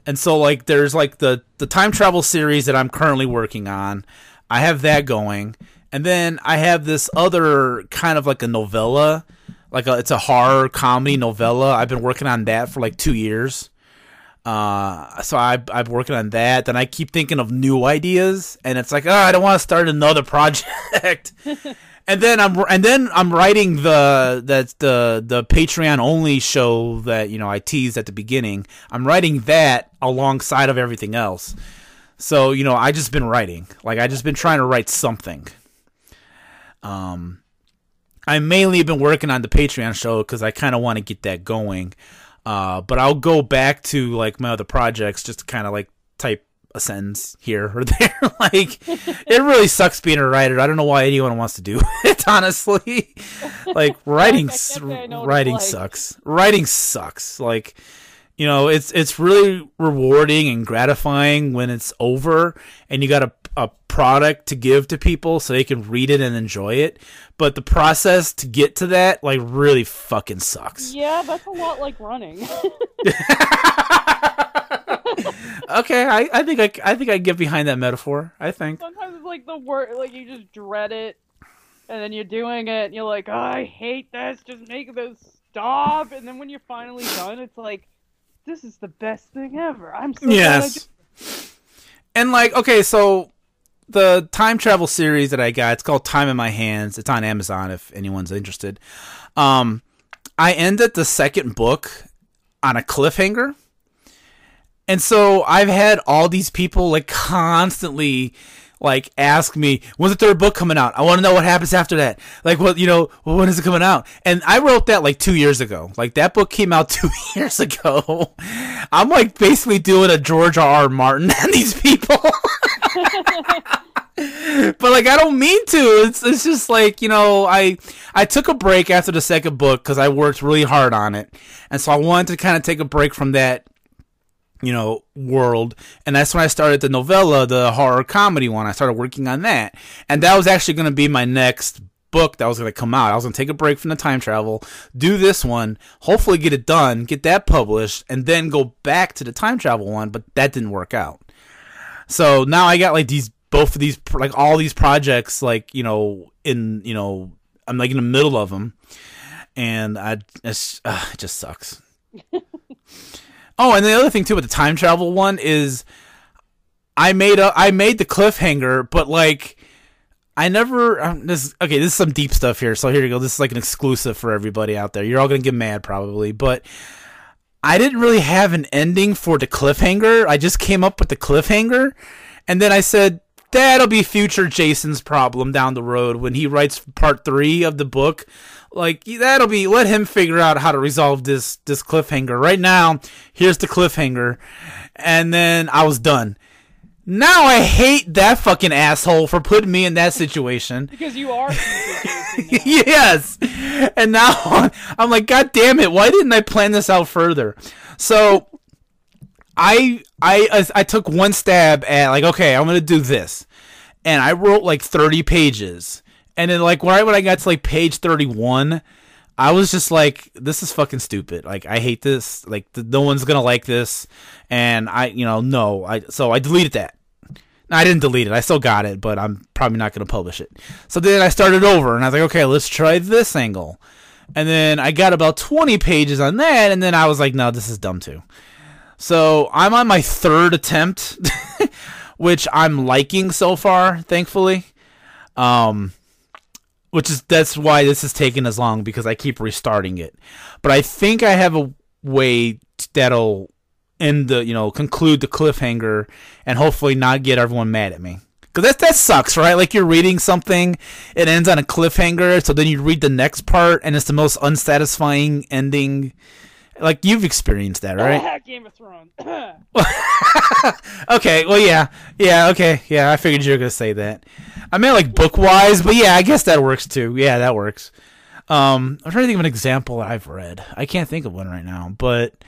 And so like there's like the the time travel series that I'm currently working on. I have that going. And then I have this other kind of like a novella, like a, it's a horror comedy novella. I've been working on that for like 2 years. Uh, so I, I'm working on that. Then I keep thinking of new ideas, and it's like, oh, I don't want to start another project. and then I'm and then I'm writing the that's the the Patreon only show that you know I teased at the beginning. I'm writing that alongside of everything else. So you know I just been writing, like I just been trying to write something. Um, I mainly been working on the Patreon show because I kind of want to get that going. Uh, but I'll go back to like my other projects just to kind of like type a sentence here or there. like it really sucks being a writer. I don't know why anyone wants to do it. Honestly, like writing, I can't say I know what it's writing like. sucks. Writing sucks. Like you know, it's it's really rewarding and gratifying when it's over and you got a a product to give to people so they can read it and enjoy it. But the process to get to that like really fucking sucks. Yeah, that's a lot like running. Okay, I, I think I, I think I get behind that metaphor. I think. Sometimes it's like the work, like you just dread it, and then you're doing it, and you're like, oh, I hate this. Just make this stop. And then when you're finally done, it's like, this is the best thing ever. I'm so Yes. And like, okay, so the time travel series that I got, it's called Time in My Hands. It's on Amazon if anyone's interested. Um, I ended the second book on a cliffhanger. And so I've had all these people like constantly like ask me, when's the third book coming out? I want to know what happens after that. Like what, you know, when is it coming out? And I wrote that like two years ago. Like that book came out two years ago. I'm like basically doing a George R. R. Martin and these people. but like I don't mean to. It's it's just like you know I I took a break after the second book because I worked really hard on it, and so I wanted to kind of take a break from that you know world, and that's when I started the novella, the horror comedy one. I started working on that, and that was actually going to be my next book that was going to come out. I was going to take a break from the time travel, do this one, hopefully get it done, get that published, and then go back to the time travel one. But that didn't work out. So now I got like these both of these like all these projects like you know in you know I'm like in the middle of them, and I it's, uh, it just sucks. oh, and the other thing too with the time travel one is I made a I made the cliffhanger, but like I never um, this okay. This is some deep stuff here. So here you go. This is like an exclusive for everybody out there. You're all gonna get mad probably, but I didn't really have an ending for the cliffhanger. I just came up with the cliffhanger, and then I said that'll be future Jason's problem down the road when he writes part three of the book. Like that'll be let him figure out how to resolve this this cliffhanger. Right now, here's the cliffhanger, and then I was done. Now I hate that fucking asshole for putting me in that situation. Because you are future Jason now. yes. And now I'm like, God damn it! Why didn't I plan this out further? So I I I took one stab at like, okay, I'm gonna do this, and I wrote like 30 pages, And then like right when I got to like page 31, I was just like, this is fucking stupid. Like I hate this. Like th- no one's gonna like this. And I, you know, no. I so I deleted that. I didn't delete it. I still got it, but I'm probably not going to publish it. So then I started over and I was like, okay, let's try this angle. And then I got about 20 pages on that, and then I was like, no, this is dumb too. So I'm on my third attempt, which I'm liking so far, thankfully. Um, which is that's why this is taking as long because I keep restarting it. But I think I have a way that'll end the you know conclude the cliffhanger and hopefully not get everyone mad at me. Cause that that sucks, right? Like you're reading something, it ends on a cliffhanger, so then you read the next part, and it's the most unsatisfying ending. Like you've experienced that, right? Game of Thrones. okay, well, yeah, yeah, okay, yeah. I figured you were gonna say that. I meant like book wise, but yeah, I guess that works too. Yeah, that works. Um, I'm trying to think of an example I've read. I can't think of one right now, but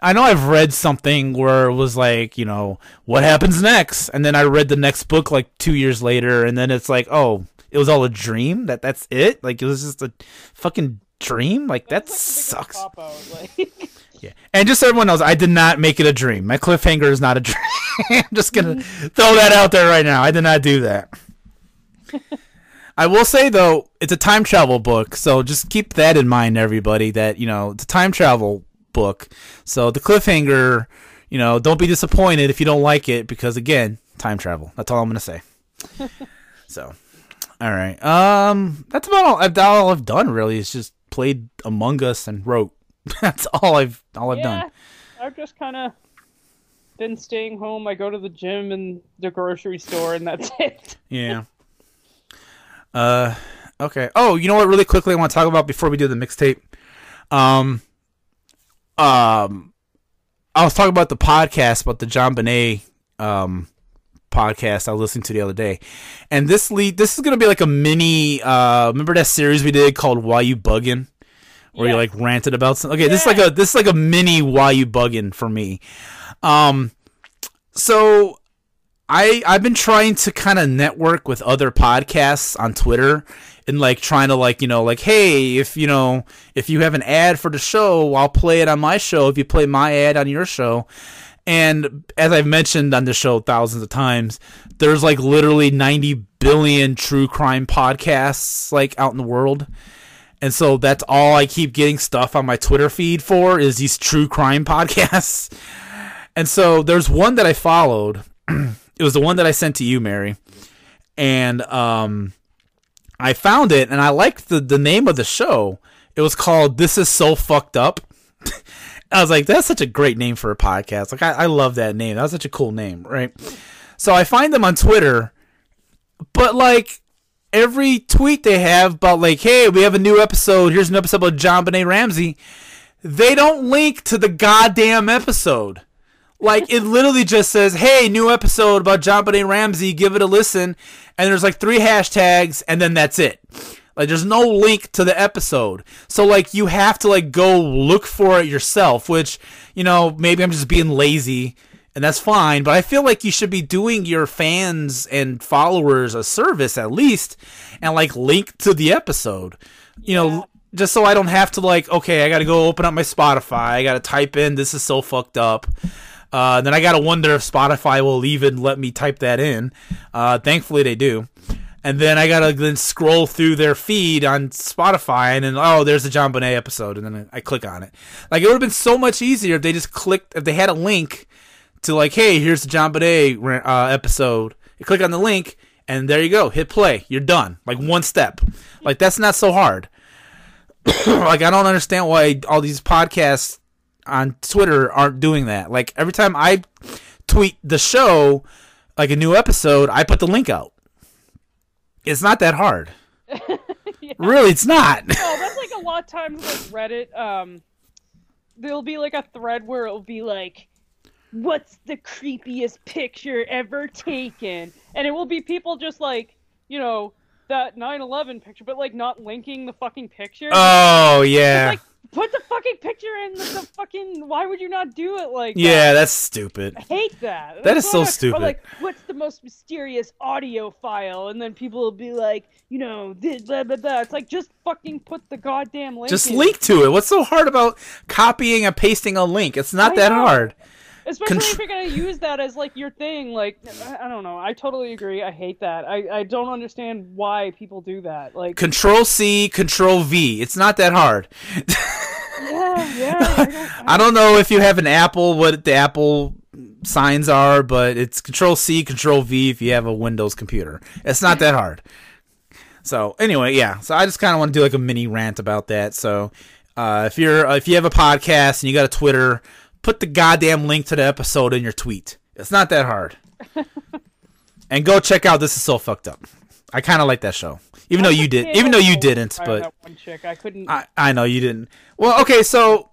I know I've read something where it was like, you know, what happens next, and then I read the next book like two years later, and then it's like, oh, it was all a dream. That that's it. Like it was just a fucking dream. Like that sucks. Like. Yeah. And just so everyone knows, I did not make it a dream. My cliffhanger is not a dream. I'm just going to throw that out there right now. I did not do that. I will say, though, it's a time travel book. So just keep that in mind, everybody, that, you know, it's a time travel book. So the cliffhanger, you know, don't be disappointed if you don't like it because, again, time travel. That's all I'm going to say. so, all right. Um, That's about all I've, all I've done, really, is just played Among Us and wrote. That's all I've all I've yeah, done. I've just kind of been staying home. I go to the gym and the grocery store, and that's it. Yeah. Uh, okay. Oh, you know what? Really quickly, I want to talk about before we do the mixtape. Um, um, I was talking about the podcast about the JonBenet um podcast I was listening to the other day, and this lead this is gonna be like a mini. Uh, remember that series we did called "Why You Bugging"? Where you like ranted about something. Okay, this is like a this is like a mini "Why You Bugging" for me. Um, so I I've been trying to kind of network with other podcasts on Twitter and like trying to like you know like hey if you know if you have an ad for the show I'll play it on my show if you play my ad on your show and as I've mentioned on the show thousands of times there's like literally 90 billion true crime podcasts like out in the world and so that's all I keep getting stuff on my Twitter feed for is these true crime podcasts and so there's one that I followed it was the one that I sent to you, Mary, and um, I found it and I liked the the name of the show. It was called "This Is So Fucked Up." I was like, that's such a great name for a podcast. Like, I, I love that name. That was such a cool name, right? So I find them on Twitter, but like every tweet they have about like, hey, we have a new episode. Here's an episode about JonBenet Ramsey. They don't link to the goddamn episode. Like it literally just says, "Hey, new episode about JonBenet Ramsey. Give it a listen." And there's like three hashtags, and then that's it. Like there's no link to the episode, so like you have to like go look for it yourself. Which you know maybe I'm just being lazy, and that's fine. But I feel like you should be doing your fans and followers a service at least, and like link to the episode. You know, just so I don't have to like, okay, I got to go open up my Spotify. I got to type in this is so fucked up. Uh, then I gotta wonder if Spotify will even let me type that in. Uh, thankfully they do. And then I gotta then scroll through their feed on Spotify, and then oh, there's the JonBenet episode, and then I click on it. Like it would have been so much easier if they just clicked, if they had a link to like, hey, here's the JonBenet uh, episode. You click on the link, and there you go. Hit play. You're done. Like one step. Like that's not so hard. like I don't understand why all these podcasts on Twitter aren't doing that. Like every time I tweet the show, like a new episode, I put the link out. It's not that hard. Really, it's not. Oh, that's like a lot of times like Reddit. Um, there'll be like a thread where it'll be like, "What's the creepiest picture ever taken?" And it will be people just like, you know, that 9/11 picture, but like not linking the fucking picture. oh yeah. like put the fucking picture in the, the fucking. Why would you not do it like? that? Yeah, that's stupid. I hate that. That That's is so or stupid. like, what's the most mysterious audio file? And then people will be like, you know, blah blah blah. It's like just fucking put the goddamn link. Just in. link to it. What's so hard about copying and pasting a link? It's not I that know. hard. Especially Contr- if you're gonna use that as like your thing. Like, I, I don't know. I totally agree. I hate that. I I don't understand why people do that. Like, Control C, Control V. It's not that hard. yeah, yeah. I don't, I don't know if you have an Apple, what the Apple signs are, but it's Control C, Control V if you have a Windows computer. It's not that hard. So anyway, yeah. So I just kind of want to do like a mini rant about that. So uh, if you're uh, if you have a podcast and you got a Twitter, put the goddamn link to the episode in your tweet. It's not that hard. and go check out This Is So Fucked Up. I kind of like that show, even though you did, even though you didn't. But one chick, I couldn't. I, I know you didn't. Well, okay, so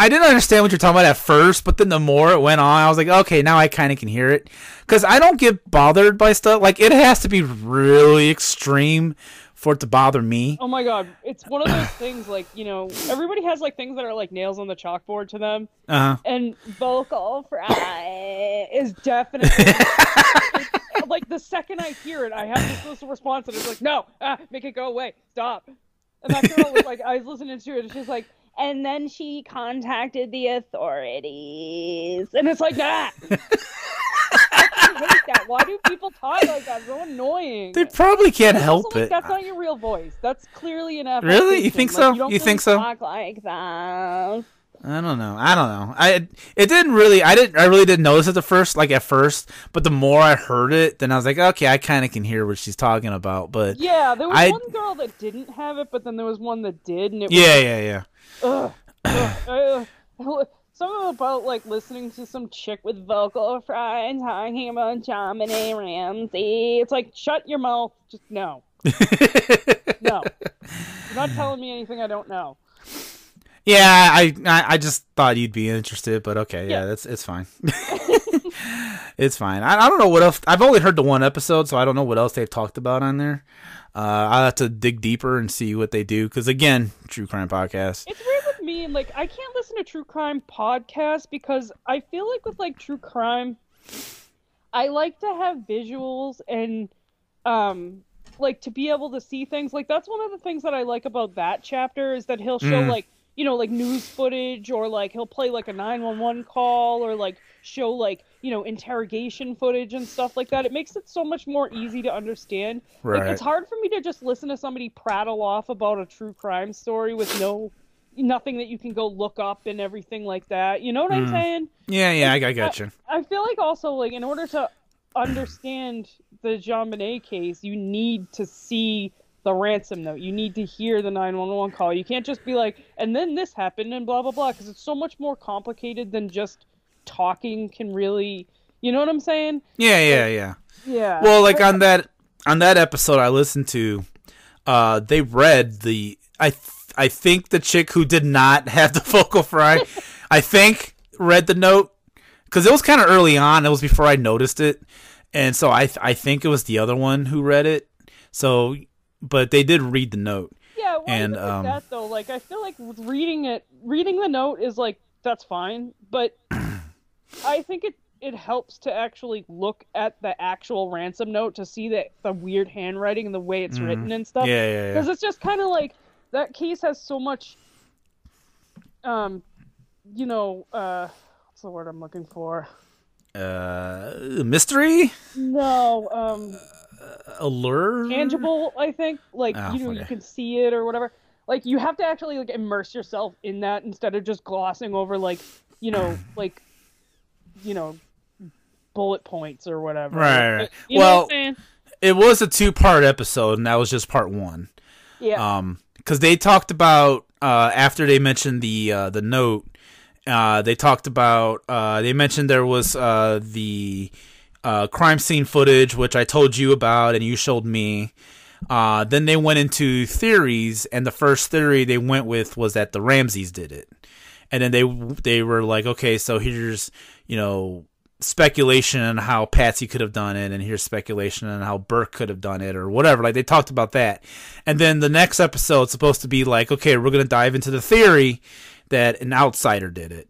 I didn't understand what you're talking about at first, but then the more it went on, I was like, okay, now I kind of can hear it. Because I don't get bothered by stuff. Like, it has to be really extreme for it to bother me. Oh my god, it's one of those things like, you know, everybody has like things that are like nails on the chalkboard to them. Uh huh. And vocal fry is definitely like the second I hear it, I have this little response and it's like, no, ah, make it go away, stop. And that girl was like, I was listening to it, and she's like, and then she contacted the authorities, and it's like that. I hate that. Why do people talk like that? It's so annoying. They probably can't Also, help like, it. That's not your real voice. That's clearly an affectation. Really? You think Like, so? You, You think so? Talk like that. I don't know. I don't know. I it didn't really. I didn't. I really didn't notice it the first, like at first. But the more I heard it, then I was like, okay, I kind of can hear what she's talking about. But Yeah, there was I- one girl that didn't have it, but then there was one that did, and it was yeah, yeah, yeah. ugh, ugh, ugh. Something about like listening to some chick with vocal fry and talking about Dominic Ramsey. It's like shut your mouth. Just no, no. You're not telling me anything I don't know. Yeah, I, I I just thought you'd be interested, but okay, yeah, Yeah. that's it's fine. it's fine. I, I don't know what else. I've only heard the one episode, so I don't know what else they've talked about on there. Uh, I'll have to dig deeper and see what they do, because again, true crime podcast. It's me, and like I can't listen to true crime podcasts because I feel like with like true crime, I like to have visuals and um like to be able to see things. Like that's one of the things that I like about that chapter is that he'll show Mm. like you know like news footage or like he'll play like a 911 call or like show like you know interrogation footage and stuff like that it makes it so much more easy to understand like it's hard for me to just listen to somebody prattle off about a true crime story with no nothing that you can go look up and everything like that you know what i'm Mm. saying Yeah, yeah, I, I got you. i feel like also like in order to understand the JonBenet case you need to see the ransom note you need to hear the 911 call you can't just be like and then this happened and blah blah blah because it's so much more complicated than just talking can really you know what i'm saying Yeah, yeah, yeah. yeah Well, like on that on that episode I listened to, uh, they read the I th- I think the chick who did not have the vocal fry, I think read the note because it was kind of early on. It was before I noticed it, and so I I think it was the other one who read it. So, but they did read the note. Yeah, well, And, um, that though, like I feel like reading it, reading the note is like that's fine, but I think it it helps to actually look at the actual ransom note to see that the weird handwriting and the way it's written and stuff. Mm-hmm. Yeah, yeah, Because it's just kind of like that case has so much, um, you know, uh, what's the word I'm looking for? Uh, mystery, No, um, allure, tangible i think like Oh, you know you can see it or whatever like you have to actually like immerse yourself in that instead of just glossing over like you know like you know bullet points or whatever Right, right. you know Well? It was a two part episode, and that was just part one. yeah um because they talked about uh after they mentioned the uh the note uh they talked about uh they mentioned there was uh the uh crime scene footage which i told you about and you showed me. Then they went into theories and the first theory they went with was that the Ramseys did it. And then they they were like okay so here's you know speculation on how Patsy could have done it, and here's speculation on how Burke could have done it, or whatever. Like they talked about that, and then the next episode is supposed to be like, okay, we're gonna dive into the theory that an outsider did it.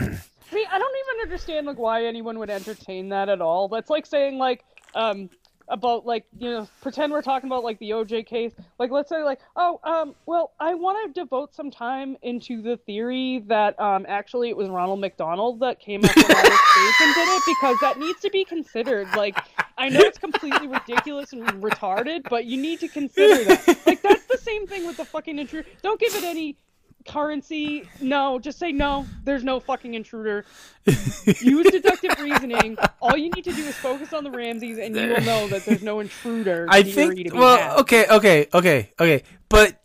See, I don't even understand like why anyone would entertain that at all. That's like saying like um about like you know pretend we're talking about like the OJ case. Like let's say like oh um well I want to devote some time into the theory that um actually it was Ronald McDonald that came up with all this space and did it because that needs to be considered. Like I know it's completely ridiculous and retarded, but you need to consider that. Like that's the same thing with the fucking intruder. Don't give it any currency. No, just say no. There's no fucking intruder. Use deductive reasoning. All you need to do is focus on the Ramseys, and you will know that there's no intruder. I think. to be Well, had. okay, okay, okay, okay. But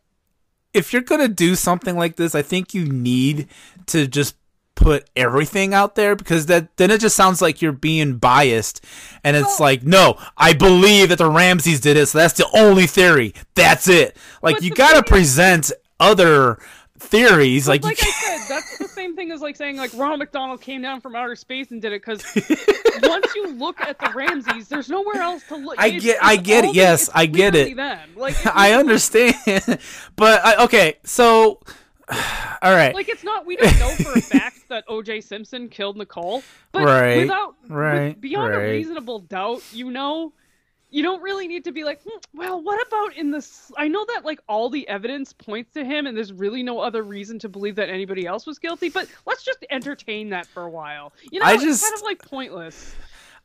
if you're gonna do something like this, I think you need to just put everything out there because that then it just sounds like you're being biased, and it's Well- like, no, I believe that the Ramseys did it, so that's the only theory. That's it. Like you gotta present other theories. Like, Like I said, that's the same thing as like saying like Ronald McDonald came down from outer space and did it because once you look at the Ramseys, there's nowhere else to look. I It's- get- I get it, yes, I get it. Them. Like I understand, but I, okay, so all right. Like it's not. We don't know for a fact that O.J. Simpson killed Nicole, but Right, without with- right, beyond right. a reasonable doubt, you know, you don't really need to be like, hmm, well, what about in this? I know that like all the evidence points to him, and there's really no other reason to believe that anybody else was guilty. But let's just entertain that for a while. You know, I it's just- kind of like pointless.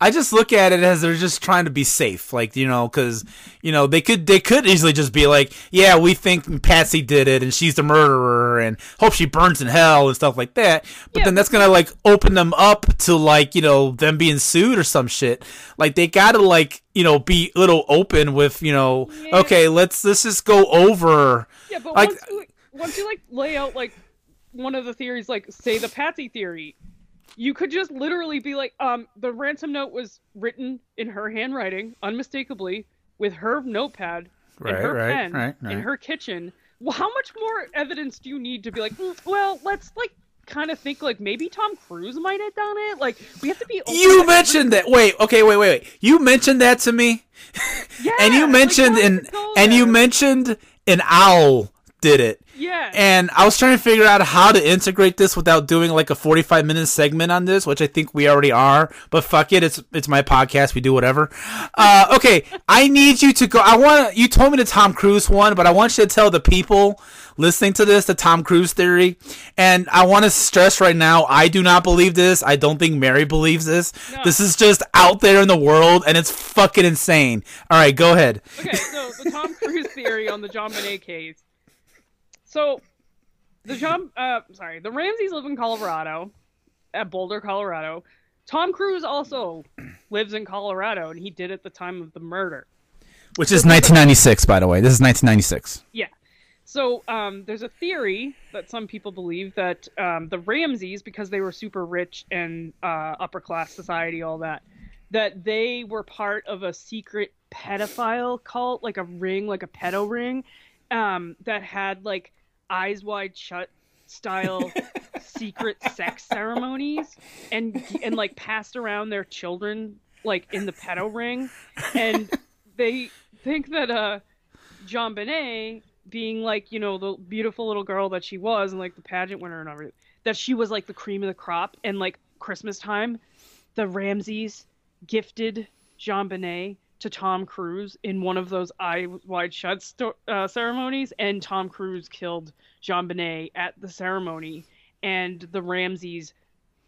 I just look at it as they're just trying to be safe, like you know, because you know they could they could easily just be like, yeah, we think Patsy did it and she's the murderer and hope she burns in hell and stuff like that. But Yeah, then that's gonna like open them up to like you know them being sued or some shit. Like they gotta like you know be a little open with you know, Yeah. okay, let's let's just go over. Yeah, but Like- once you once you like lay out like one of the theories, like say the Patsy theory, you could just literally be like, um, the ransom note was written in her handwriting, unmistakably, with her notepad Right, and her right, pen right, in her kitchen. Well, how much more evidence do you need to be like, "Hmm, well, let's like kind of think like maybe Tom Cruise might have done it? Like we have to be. You mentioned that. Wait, okay, wait, wait, wait. You mentioned that to me. Yeah, and you mentioned why an and you mentioned an owl did it. yeah. And I was trying to figure out how to integrate this without doing like a 45 minute segment on this, which I think we already are. But fuck it, it's it's my podcast. We do whatever. Uh, okay, I need you to go. I want you told me the Tom Cruise one, but I want you to tell the people listening to this the Tom Cruise theory. And I want to stress right now, I do not believe this. I don't think Mary believes this. No. This is just out there in the world, and it's fucking insane. All right, go ahead. Okay, so the Tom Cruise theory on the JonBenet case. So, the John, uh, sorry, the Ramseys live in Colorado, at Boulder, Colorado. Tom Cruise also lives in Colorado, and he did at the time of the murder. Which is 1996, by the way. This is 1996. Yeah. So um, there's a theory that some people believe that um, the Ramseys, because they were super rich and uh, upper class society, all that, that they were part of a secret pedophile cult, like a ring, like a pedo ring, um, that had like eyes wide shut style secret sex ceremonies and and like passed around their children like in the pedo ring and they think that uh JonBenet being like, you know, the beautiful little girl that she was and like the pageant winner and everything, that she was like the cream of the crop. And like Christmas time, the Ramseys gifted JonBenet to Tom Cruise in one of those eye wide shut sto- uh, ceremonies, and Tom Cruise killed JonBenet at the ceremony. And the Ramseys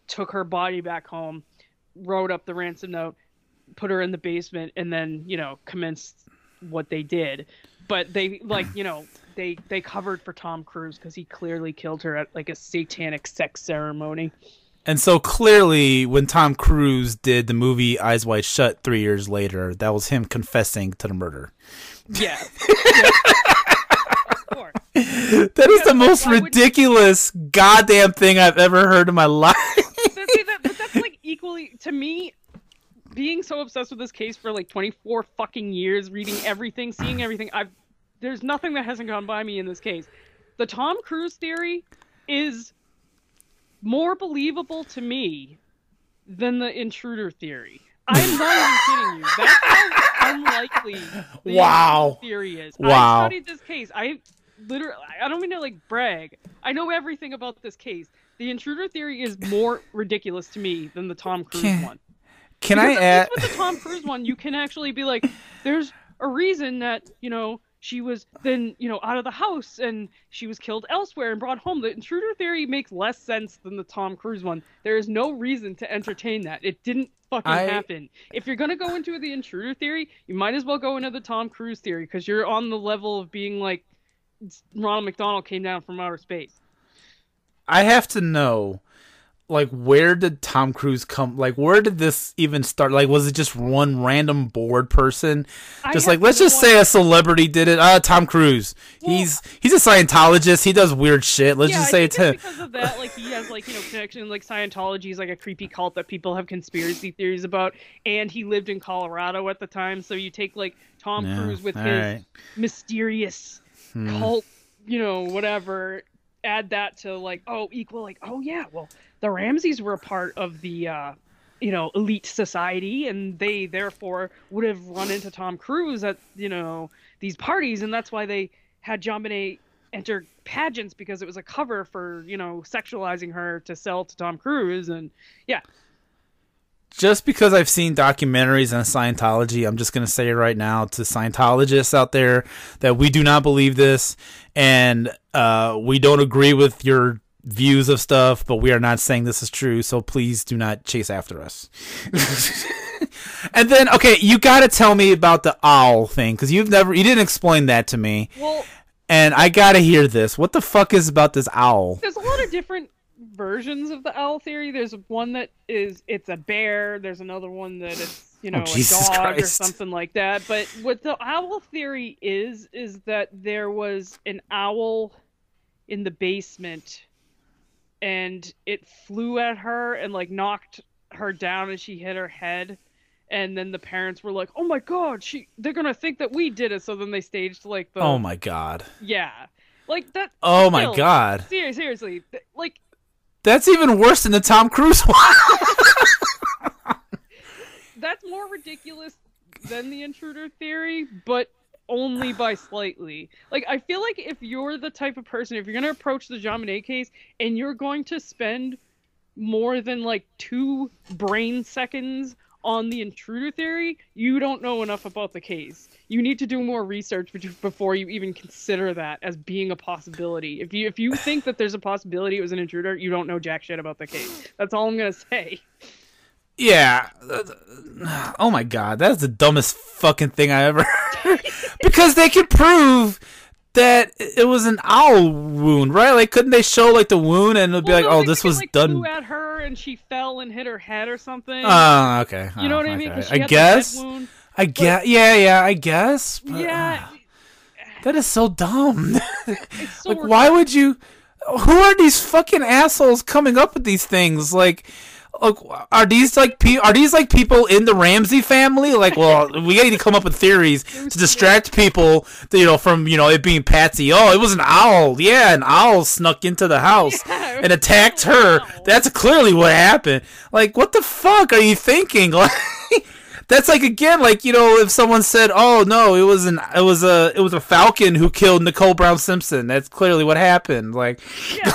took her body back home, wrote up the ransom note, put her in the basement, and then you know commenced what they did. But they like you know they they covered for Tom Cruise because he clearly killed her at like a satanic sex ceremony. And so clearly, when Tom Cruise did the movie Eyes Wide Shut three years later, that was him confessing to the murder. Yeah. Yeah. Of course. That is the most ridiculous goddamn thing I've ever heard in my life. See, that- but that's like equally to me being so obsessed with this case for like 24 fucking years reading everything seeing everything i've there's nothing that hasn't gone by me in this case the tom cruise theory is more believable to me than the intruder theory. I'm not even kidding you. That's how unlikely the Wow. theory is. Wow. I studied this case. I literally, I don't mean to like brag. I know everything about this case. The intruder theory is more ridiculous to me than the Tom Cruise Can- one. Can Because I add? with the Tom Cruise one, you can actually be like, there's a reason that you know she was then you know out of the house and she was killed elsewhere and brought home. The intruder theory makes less sense than the Tom Cruise one. There is no reason to entertain that. It didn't fucking I- happen. If you're gonna go into the intruder theory, you might as well go into the Tom Cruise theory because you're on the level of being like Ronald McDonald came down from outer space. I have to know, like, where did Tom Cruise come? Like, where did this even start? Like, was it just one random bored person? Just have like, let's just say a celebrity did it. Uh, Tom Cruise. he's he's a Scientologist. He does weird shit. Let's yeah, just I say it's him. because of that, like he has like you know connection. Like Scientology is like a creepy cult that people have conspiracy theories about, and he lived in Colorado at the time. So you take like Tom Yeah, Cruise with his right. mysterious Hmm. cult, you know, whatever. Add that to like oh equal like oh yeah, well the Ramseys were a part of the. uh you know, elite society, and they therefore would have run into Tom Cruise at you know these parties, and that's why they had John enter pageants because it was a cover for you know sexualizing her to sell to Tom Cruise, and yeah, just because I've seen documentaries on Scientology, I'm just going to say it right now to Scientologists out there that we do not believe this and uh, we don't agree with your views of stuff, but we are not saying this is true. So please do not chase after us. and then, okay, you got to tell me about the owl thing because you've never, you didn't explain that to me. well, And I got to hear this. What the fuck is about this owl? there's a lot of different versions of the owl theory. There's one that is it's a bear. There's another one that it's you oh, know a Oh, Jesus dog or something like that. But what the owl theory is is that there was an owl in the basement, and it flew at her and like knocked her down as she hit her head. And then the parents were like, "Oh my God, she! They're gonna think that we did it." So then they staged like the Oh my God. yeah, like that. Oh my still, God. Seriously, seriously, like That's even worse than the Tom Cruise one. that's more ridiculous than the intruder theory, but only by slightly. Like I feel like if you're the type of person, if you're gonna approach the JonBenet case and you're going to spend more than like two brain seconds on the intruder theory, you don't know enough about the case. You need to do more research before you even consider that as being a possibility. If you if you think that there's a possibility it was an intruder, you don't know jack shit about the case. That's all I'm gonna say. Yeah. Uh, uh, oh my god, that is the dumbest fucking thing I ever heard. because they could prove that it was an owl wound, right? Like, couldn't they show like the wound and it'd be Well, like, oh, this was like, done. At her and she fell and hit her head or something. Oh, okay. you know Oh, what I mean? I had the head guess. wound. I guess. Yeah, yeah. I guess. but, Yeah, uh, that is so dumb. so like, why would you? Who are these fucking assholes coming up with these things? Like, look, are these like pe- are these like people in the Ramsey family? Like, well, we need to come up with theories to distract people, you know, from you know it being Patsy. Oh, it was an owl. Yeah, an owl snuck into the house Yeah, and attacked her. owl. That's clearly what happened. Like, what the fuck are you thinking? Like. That's like again, like you know, if someone said, "Oh no, it was an, it was a, it was a falcon who killed Nicole Brown Simpson." That's clearly what happened. Like, Yeah,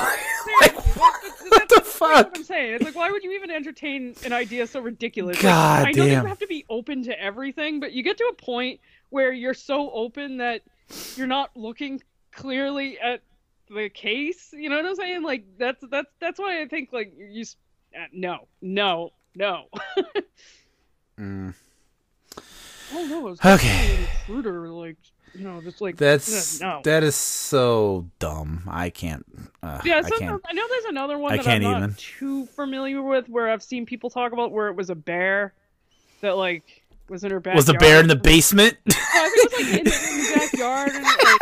like seriously, what, that's- that's- fuck? what I'm saying. It's like, why would you even entertain an idea so ridiculous? Like, God I know that you have to be open to everything, but you get to a point where you're so open that you're not looking clearly at the case. You know what I'm saying? Like that's that's that's why I think like you. Uh, no, no, no. Mm. Oh no, it was Okay. an intruder. Like you know, just like That's no. that is so dumb. I can't. Uh, Yeah, I can't. I know there's another one I that can't I'm not even. too familiar with where I've seen people talk about where it was a bear that like was in her backyard. Was the bear in the basement? I think it was like in the, in the backyard and like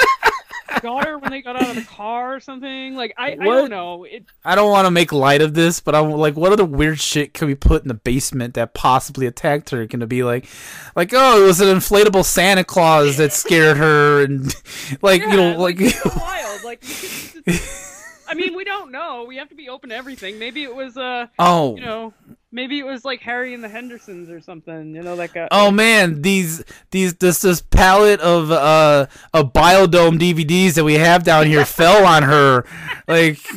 got her when they got out of the car or something. Like I, I don't know. It I don't want to make light of this, but I'm like, what other weird shit can we put in the basement that possibly attacked her? Can it be like, like, oh, it was an inflatable Santa Claus that scared her, and like, you know, yeah, like, it's wild. Like I mean, we don't know. We have to be open to everything. Maybe it was uh oh, you know Maybe it was like Harry and the Hendersons or something. You know, like a. Oh man, these these this this palette of uh of Biodome DVDs that we have down here fell on her. Like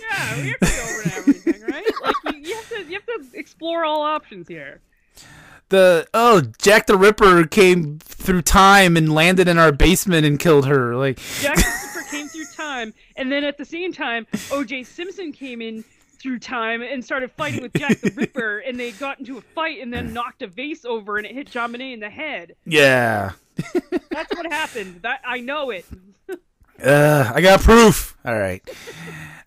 Yeah, we have to be open everything, right? Like you, you have to you have to explore all options here. the oh Jack the Ripper came through time and landed in our basement and killed her. Like Jack the Ripper came through time, and then at the same time, O.J. Simpson came in through time and started fighting with Jack the Ripper, and they got into a fight and then knocked a vase over and it hit JonBenet in the head. yeah. That's what happened. That I know it. Uh, I got proof. All right.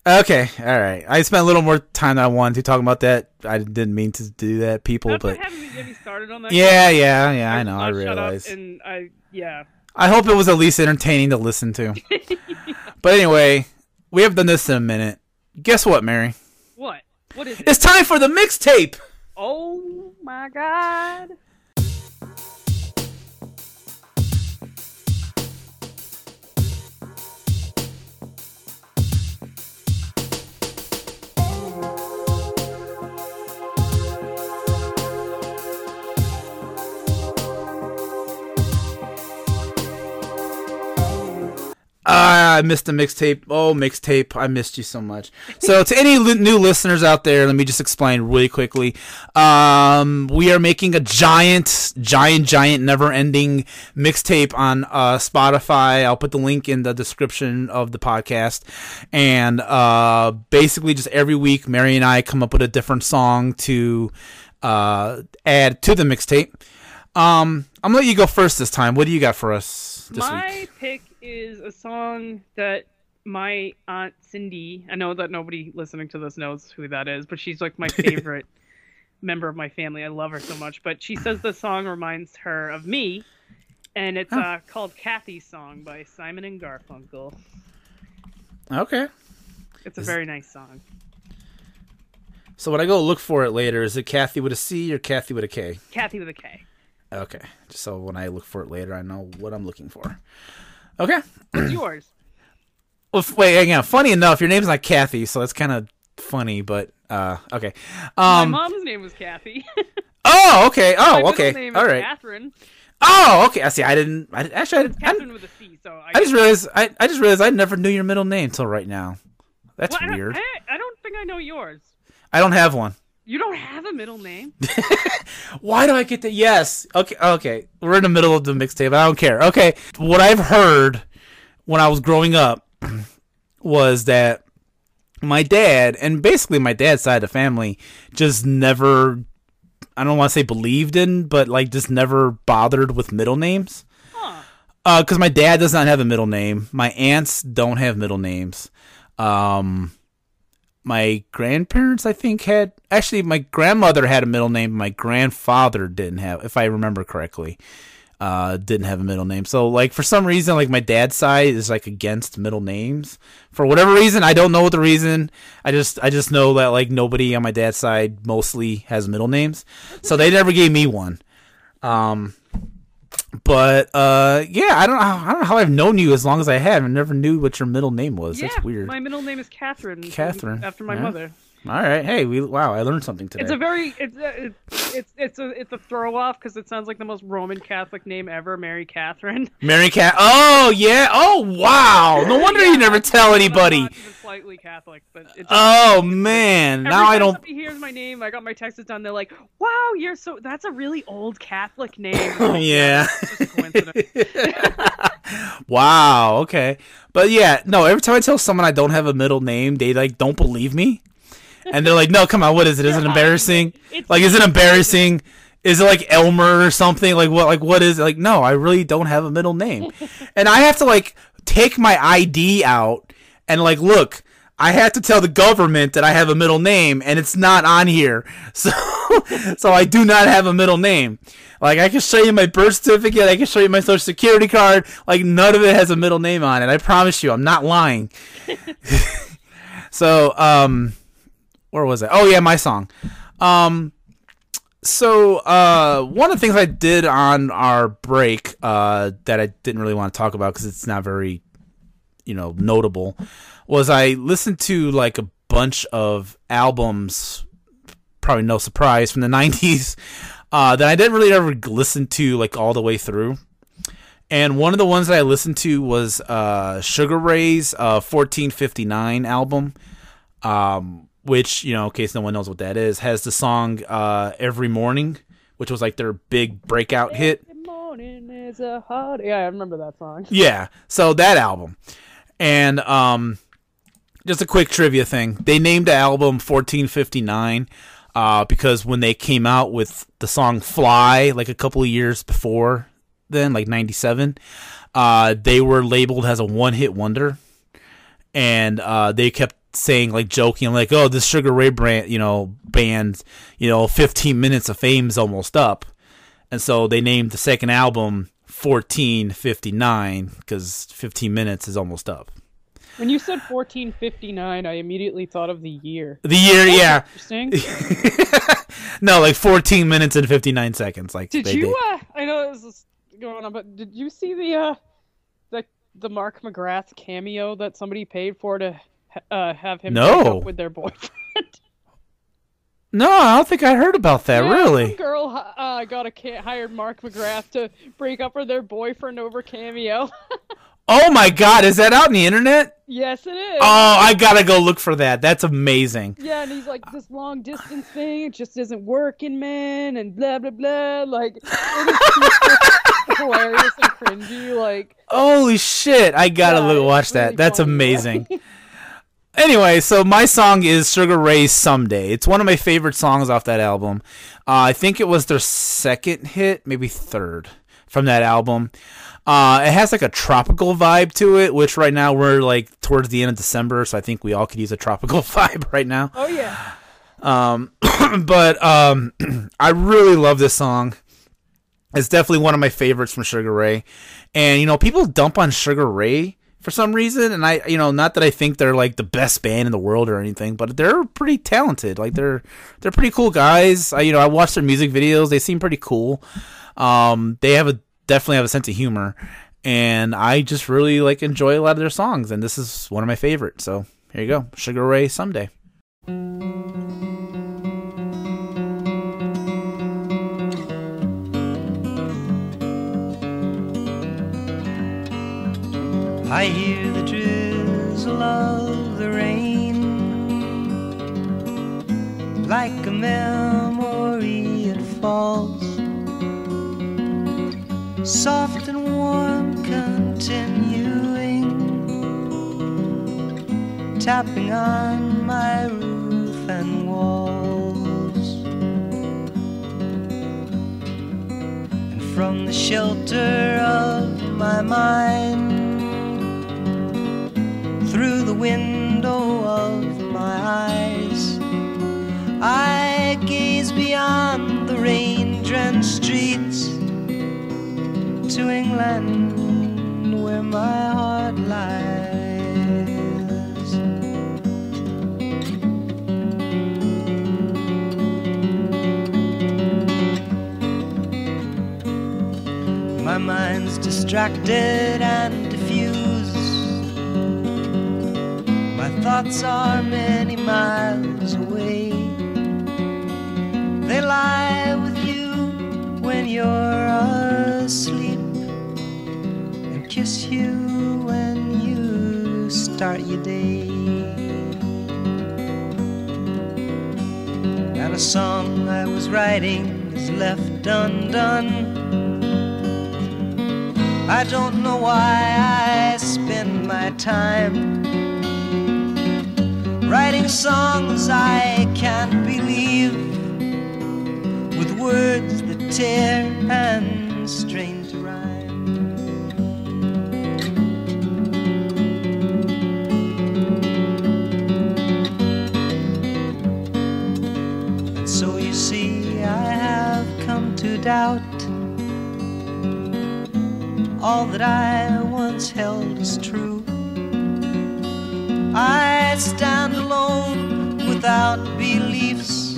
Okay. All right. I spent a little more time than I wanted to talk about that. I didn't mean to do that, people, That's but having me get me started on that. yeah, yeah, yeah. I know. I shut up realize. and I yeah. I hope it was at least entertaining to listen to. But anyway, we have done this in a minute. Guess what, Mary? What? Is it? It's time for the mixtape. Oh my god. Ah, I missed the mixtape. Oh, mixtape. I missed you so much. So, to any li- new listeners out there, let me just explain really quickly. Um, we are making a giant, giant, giant, never ending mixtape on uh, Spotify. I'll put the link in the description of the podcast. And uh, basically, just every week, Mary and I come up with a different song to uh, add to the mixtape. Um, I'm gonna let you go first this time. What do you got for us this my week? pick is a song that my aunt Cindy. I know that nobody listening to this knows who that is, but she's like my favorite member of my family. I love her so much. But she says the song reminds her of me, and it's uh, called "Kathy's Song" by Simon and Garfunkel. Okay. It's a very nice song. So when I go look for it later, is it Kathy with a C or Kathy with a K? Kathy with a K. Okay. So when I look for it later, I know what I'm looking for. Okay. What's yours? Well, wait, hang on. Funny enough, your name's not Kathy, so that's kind of funny, but uh, okay. my Um. mom's name was Kathy. Oh, okay. Oh, okay. name All is right. Catherine. Oh, okay. I see. I didn't. I didn't- actually. I, It's I, Catherine with a C. So I, I just realized. I, I just realized I never knew your middle name till right now. That's Well, I don't- weird. I, I don't think I know yours. I don't have one. You don't have a middle name. Why do I get that? Yes. Okay. Okay. We're in the middle of the mixtape. I don't care. Okay. What I've heard when I was growing up was that my dad and basically my dad's side of the family just never. I don't want to say believed in, but like just never bothered with middle names. Huh. Uh, because my dad does not have a middle name. My aunts don't have middle names. Um, my grandparents, I think, had actually my grandmother had a middle name. My grandfather didn't have, if I remember correctly, uh, didn't have a middle name. So, like for some reason, like my dad's side is like against middle names for whatever reason. I don't know what the reason. I just, I just know that like nobody on my dad's side mostly has middle names, so they never gave me one. Um, but uh, yeah, I don't know. I don't know how I've known you as long as I have. I never knew what your middle name was. Yeah, That's weird. My middle name is Catherine. Catherine. After my Yeah. mother. All right. Hey, we wow. I learned something today. It's a very it's a, it's it's it's a it's a throw off because it sounds like the most Roman Catholic name ever, Mary Catherine. Mary Cat. Oh yeah. Oh wow. No wonder you never tell anybody. slightly Catholic, but it just, Oh man. every Now I don't. Somebody hears my name. I got my texts done. They're like, "Wow, you're so that's a really old Catholic name." Yeah. It's. Wow. Okay. But yeah. No. Every time I tell someone I don't have a middle name, they like don't believe me, and they're like, "No, come on. What is it? Is it embarrassing? Like, is it embarrassing?" Is it like Elmer or something? Like what? Like what is it? Like no, I really don't have a middle name, and I have to like take my ID out and like look. I have to tell the government that I have a middle name, and it's not on here. So, so I do not have a middle name. Like I can show you my birth certificate, I can show you my social security card. Like none of it has a middle name on it. I promise you, I'm not lying. so, um, where was I? Oh yeah, my song. Um, so uh, one of the things I did on our break uh, that I didn't really want to talk about because it's not very, you know, notable, was I listened to like a bunch of albums, probably no surprise, from the 90s uh, that I didn't really ever listen to like all the way through. And one of the ones that I listened to was uh, Sugar Ray's uh, 1459 album, um, which, you know, in case no one knows what that is, has the song uh, Every Morning, which was like their big breakout hit. Morning is a hot. Yeah, I remember that song. Yeah, so that album. And um, just a quick trivia thing. They named the album 1459 uh, because when they came out with the song Fly, like a couple of years before then, like 97, uh, they were labeled as a one hit wonder. And uh, they kept saying, like, joking, like, oh, this Sugar Ray brand, you know, band, you know, 15 minutes of fame's almost up. And so they named the second album 1459 because 15 minutes is almost up. When you said 1459, I immediately thought of the year. The year, yeah. Interesting. No, like 14 minutes and 59 seconds. Like Did they- you? they- Uh, I know this is going on, but did you see the uh, the the Mark McGrath cameo that somebody paid for to uh, have him break No. up with their boyfriend? No, I don't think I heard about that. Yeah, really? Girl uh, got a ca- hired Mark McGrath to break up with their boyfriend over cameo. Oh my God, is that out on the internet? yes, it is. Oh, I gotta go look for that. That's amazing. Yeah, and he's like, this long distance thing, it just isn't working, man, and blah blah blah. Like, hilarious and cringy. Like, Holy shit! I gotta Yeah, look, watch that. really That's funny. amazing. Anyway, so my song is Sugar Ray's "Someday." It's one of my favorite songs off that album. Uh, I think it was their second hit, maybe third from that album. Uh, it has like a tropical vibe to it, which right now we're like towards the end of December, so I think we all could use a tropical vibe right now. oh yeah, Um, but um, I really love this song. It's definitely one of my favorites from Sugar Ray. And you know, people dump on Sugar Ray for some reason, and I, you know, not that I think they're like the best band in the world or anything, but they're pretty talented. Like they're they're pretty cool guys. I, you know, I watch their music videos; they seem pretty cool. Um, they have a definitely have a sense of humor, and I just really like enjoy a lot of their songs. And this is one of my favorites. So here you go, Sugar Ray. Someday. I hear the drizzle of the rain like a memory it falls. Soft and warm continuing tapping on my roof and walls. And from the shelter of my mind through the window of my eyes. I gaze beyond the rain drenched streets to England where my heart lies. My mind's distracted and diffused. Thoughts are many miles away. They lie with you when you're asleep and kiss you when you start your day. And a song I was writing is left undone. I don't know why I spend my time writing songs I can't believe with words that tear and strain to rhyme. And so you see, I have come to doubt all that I once held as true. I stand alone without beliefs.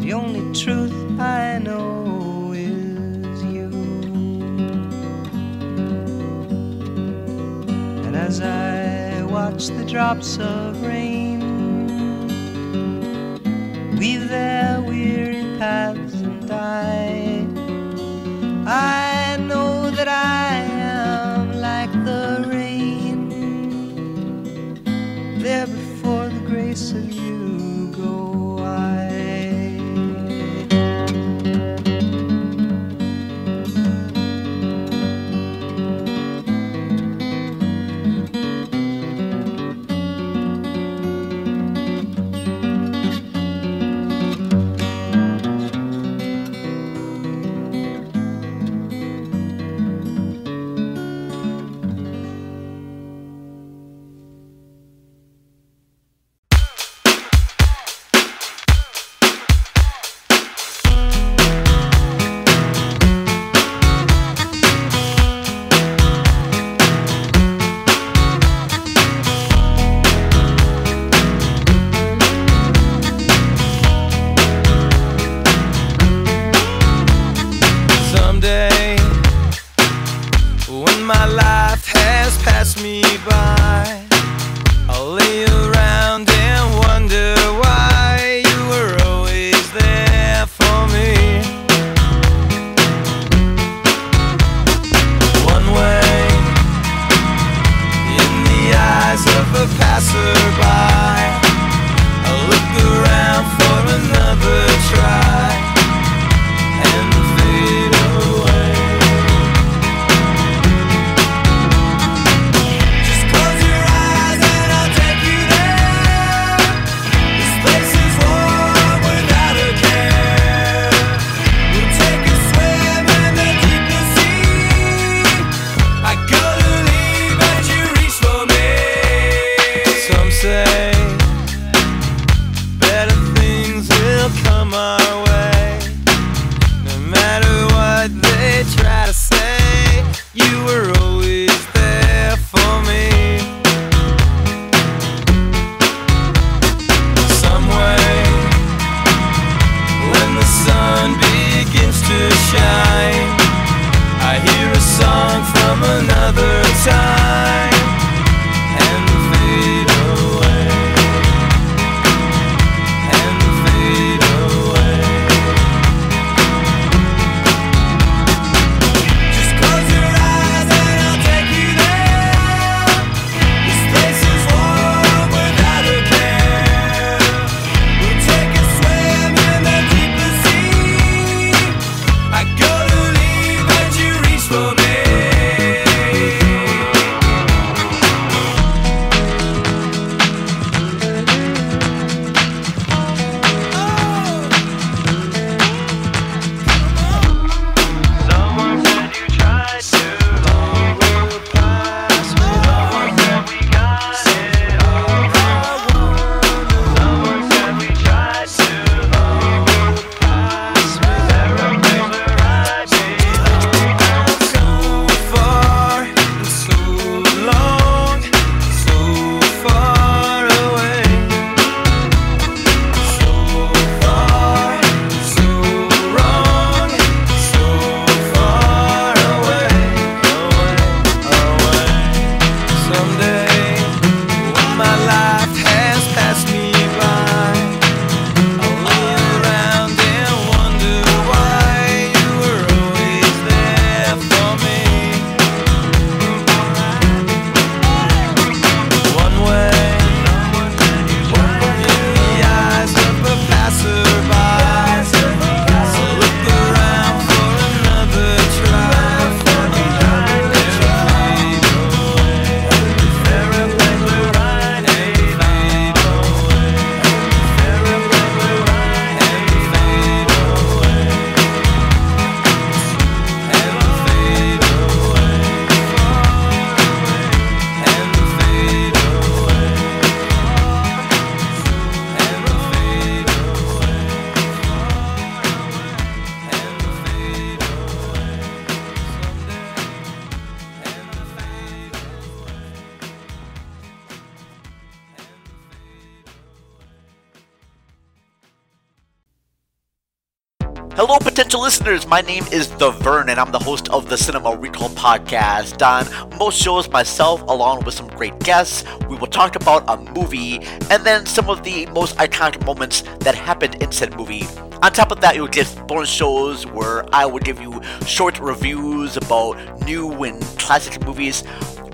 The only truth I know is you. And as I watch the drops of rain weave their weary paths and die. I listeners. My name is The Vern, and I'm the host of the Cinema Recall podcast. On most shows, myself, along with some great guests, we will talk about a movie and then some of the most iconic moments that happened in said movie. On top of that, you'll get bonus shows where I will give you short reviews about new and classic movies,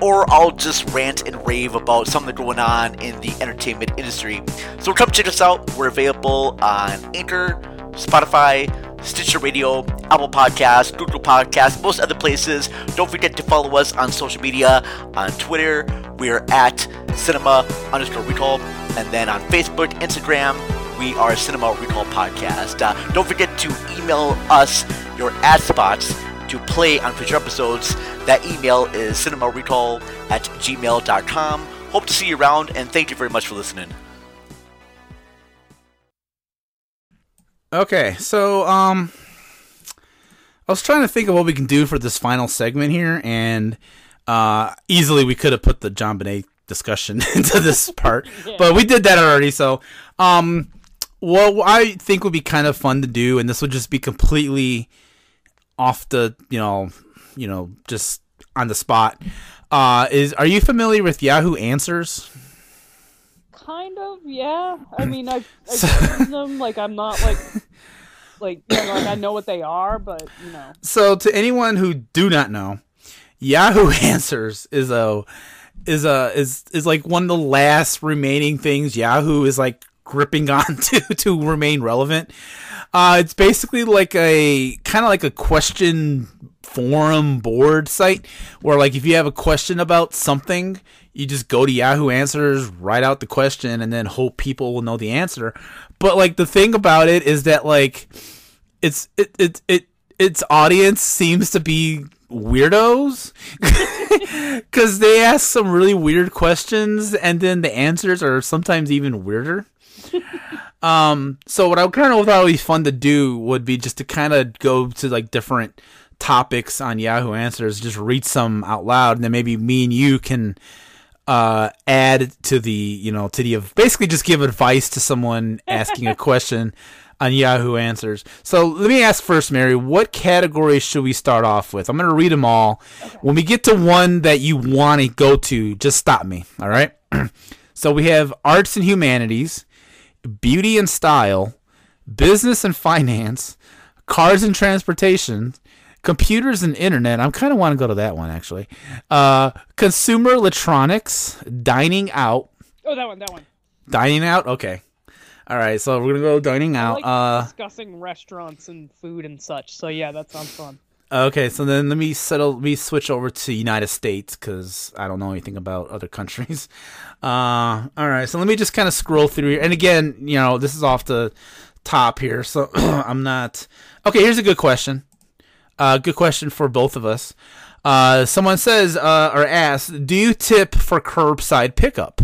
or I'll just rant and rave about something going on in the entertainment industry. So come check us out. We're available on Anchor, Spotify, Stitcher Radio, Apple Podcasts, Google Podcasts, most other places. Don't forget to follow us on social media. On Twitter, we're at cinema underscore recall. And then on Facebook, Instagram, we are Cinema Recall Podcast. Uh, don't forget to email us your ad spots to play on future episodes. That email is cinemarecall at gmail.com. Hope to see you around, and thank you very much for listening. Okay, so um, I was trying to think of what we can do for this final segment here, and uh, easily we could have put the JonBenet discussion into this part, but we did that already. So, um, what I think would be kind of fun to do, and this would just be completely off the, you know, you know, just on the spot. Uh, is are you familiar with Yahoo Answers? Kind of, yeah. I mean, I've, I've seen them. Like, I'm not like, like, you know, like I know what they are, but you know, So to anyone who do not know, Yahoo Answers is a is a is is like one of the last remaining things Yahoo is like gripping on to to remain relevant. Uh, it's basically like a kind of like a question forum board site where like if you have a question about something, you just go to Yahoo Answers, write out the question, and then hope people will know the answer. But like the thing about it is that like it's it it it its audience seems to be weirdos because they ask some really weird questions and then the answers are sometimes even weirder um so what i kind of thought would be fun to do would be just to kind of go to like different topics on yahoo answers just read some out loud and then maybe me and you can uh add to the you know to the basically just give advice to someone asking a question on Yahoo Answers. So let me ask first, Mary, what category should we start off with? I'm going to read them all. When we get to one that you want to go to, just stop me. All right. so we have arts and humanities, beauty and style, business and finance, cars and transportation, computers and internet. I'm kind of want to go to that one actually. Uh, consumer electronics, dining out, oh, that one, that one. dining out. Okay. All right, so we're gonna go dining I out. like Uh, discussing restaurants and food and such. So yeah, that sounds fun. Okay, so then let me settle. Let me switch over to United States because I don't know anything about other countries. Uh, all right, so let me just kind of scroll through here. And again, you know, this is off the top here, so I'm not. Okay, here's a good question. Uh, good question for both of us. Uh, someone says uh, or asks, "Do you tip for curbside pickup?"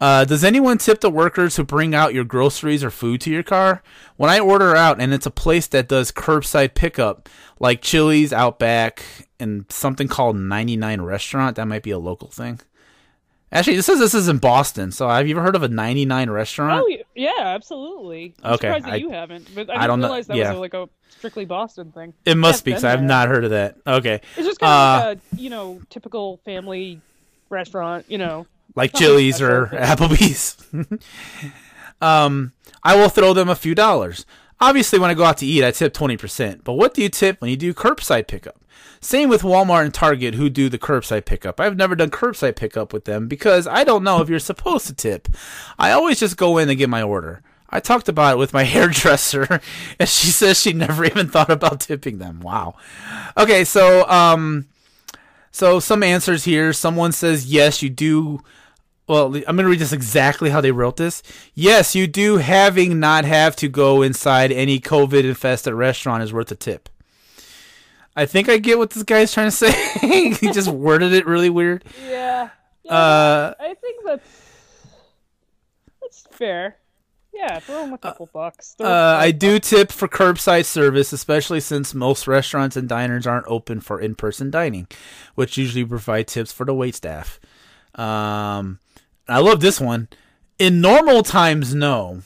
Uh, does anyone tip the workers who bring out your groceries or food to your car? When I order out and it's a place that does curbside pickup, like Chili's, Outback, and something called 99 Restaurant, that might be a local thing. Actually, this says this is in Boston. So have you ever heard of a 99 restaurant? Oh yeah, absolutely. I'm Okay, surprised that I- you haven't. But I, I didn't don't know- realize that yeah. was like a strictly Boston thing. it must be because I've not heard of that. Okay. It's just kind of Uh, like a you know typical family restaurant. You know, like Chili's or. Applebee's. um, I will throw them a few dollars. Obviously, when I go out to eat, I tip 20%. But what do you tip when you do curbside pickup? Same with Walmart and Target who do the curbside pickup. I've never done curbside pickup with them because I don't know if you're supposed to tip. I always just go in and get my order. I talked about it with my hairdresser, and she says she never even thought about tipping them. Wow. Okay, so um, so some answers here. Someone says yes, you do. Well, I'm going to read this exactly how they wrote this. Yes, you do having not have to go inside any COVID infested restaurant is worth a tip. I think I get what this guy's trying to say. he just worded it really weird. yeah. yeah Uh, I think that's that's fair. Yeah, throw him a couple bucks. Uh, I five do bucks. tip for curbside service, especially since most restaurants and diners aren't open for in-person dining, which usually provide tips for the wait staff. Um, I love this one. In normal times, no,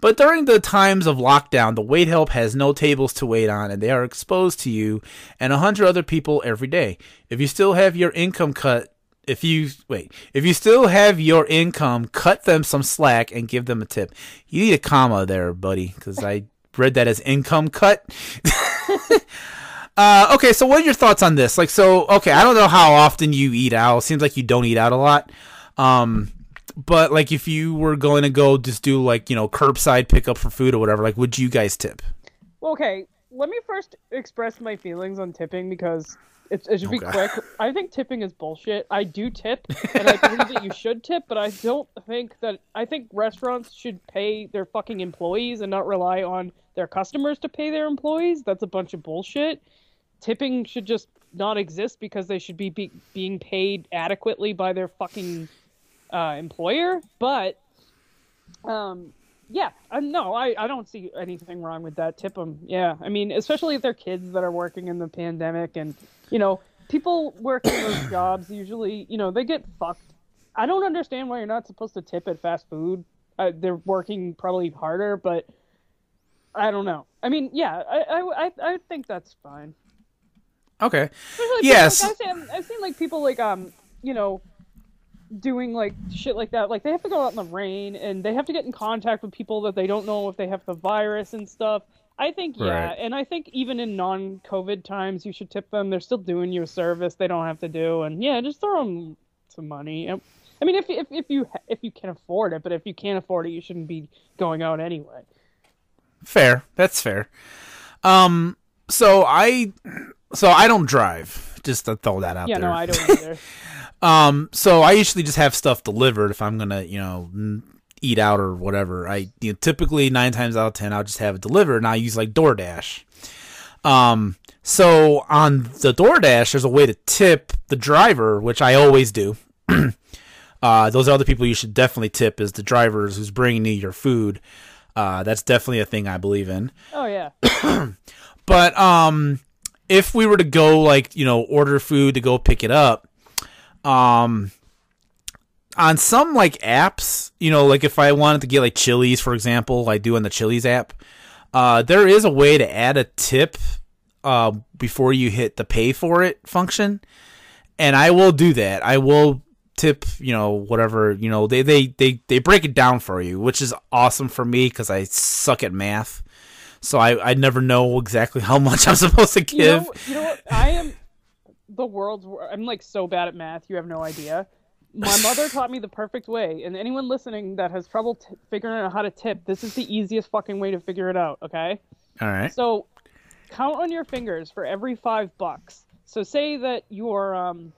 But during the times of lockdown, the wait help has no tables to wait on, and they are exposed to you and a hundred other people every day. If you still have your income cut, if you wait, if you still have your income, cut them some slack and give them a tip. You need a comma there, buddy, because I read that as income cut. uh, okay, so what are your thoughts on this? Like, so okay, I don't know how often you eat out. Seems like you don't eat out a lot. Um, but like, if you were going to go just do like you know curbside pickup for food or whatever, like, would you guys tip? Okay, let me first express my feelings on tipping because it, it should be Okay. quick. I think tipping is bullshit. I do tip, and I believe that you should tip, but I don't think that. I think restaurants should pay their fucking employees and not rely on their customers to pay their employees. That's a bunch of bullshit. Tipping should just not exist because they should be, be being paid adequately by their fucking uh, employer. But um, yeah, uh, no, I, I don't see anything wrong with that. Tip them, yeah. I mean, especially if they're kids that are working in the pandemic, and you know, people working those jobs usually, you know, they get fucked. I don't understand why you're not supposed to tip at fast food. Uh, they're working probably harder, but I don't know. I mean, yeah, I I I, I think that's fine. Okay. People- Yes. like, I've, seen, I've seen like people like um you know doing like shit like that. Like they have to go out in the rain and they have to get in contact with people that they don't know if they have the virus and stuff. I think yeah, Right. and I think even in non-COVID times, you should tip them. They're still doing you a service they don't have to do, and yeah, just throw them some money. I mean, if if if you if you can afford it, but if you can't afford it, you shouldn't be going out anyway. Fair. That's fair. Um. So I. So I don't drive. Just to throw that out Yeah, there. no, I don't either. Um. So I usually just have stuff delivered if I'm gonna, you know, eat out or whatever. I you know, typically nine times out of ten I'll just have it delivered, and I use like DoorDash. Um. So on the DoorDash, there's a way to tip the driver, which I always do. uh, those other people you should definitely tip is the drivers who's bringing you your food. Uh, that's definitely a thing I believe in. Oh yeah, But um if we were to go like, you know, order food to go pick it up, um on some like apps, you know, like if I wanted to get like Chili's for example, I do on the Chili's app, uh there is a way to add a tip uh before you hit the pay for it function. And I will do that. I will tip, you know, whatever, you know, they they they they break it down for you, which is awesome for me cuz I suck at math. So I, I never know exactly how much I'm supposed to you give. know, you know what? I am the world's. I'm like so bad at math. You have no idea. My mother taught me the perfect way, and anyone listening that has trouble t- figuring out how to tip, this is the easiest fucking way to figure it out. Okay. All right. So, count on your fingers for every five bucks. So, say that your um,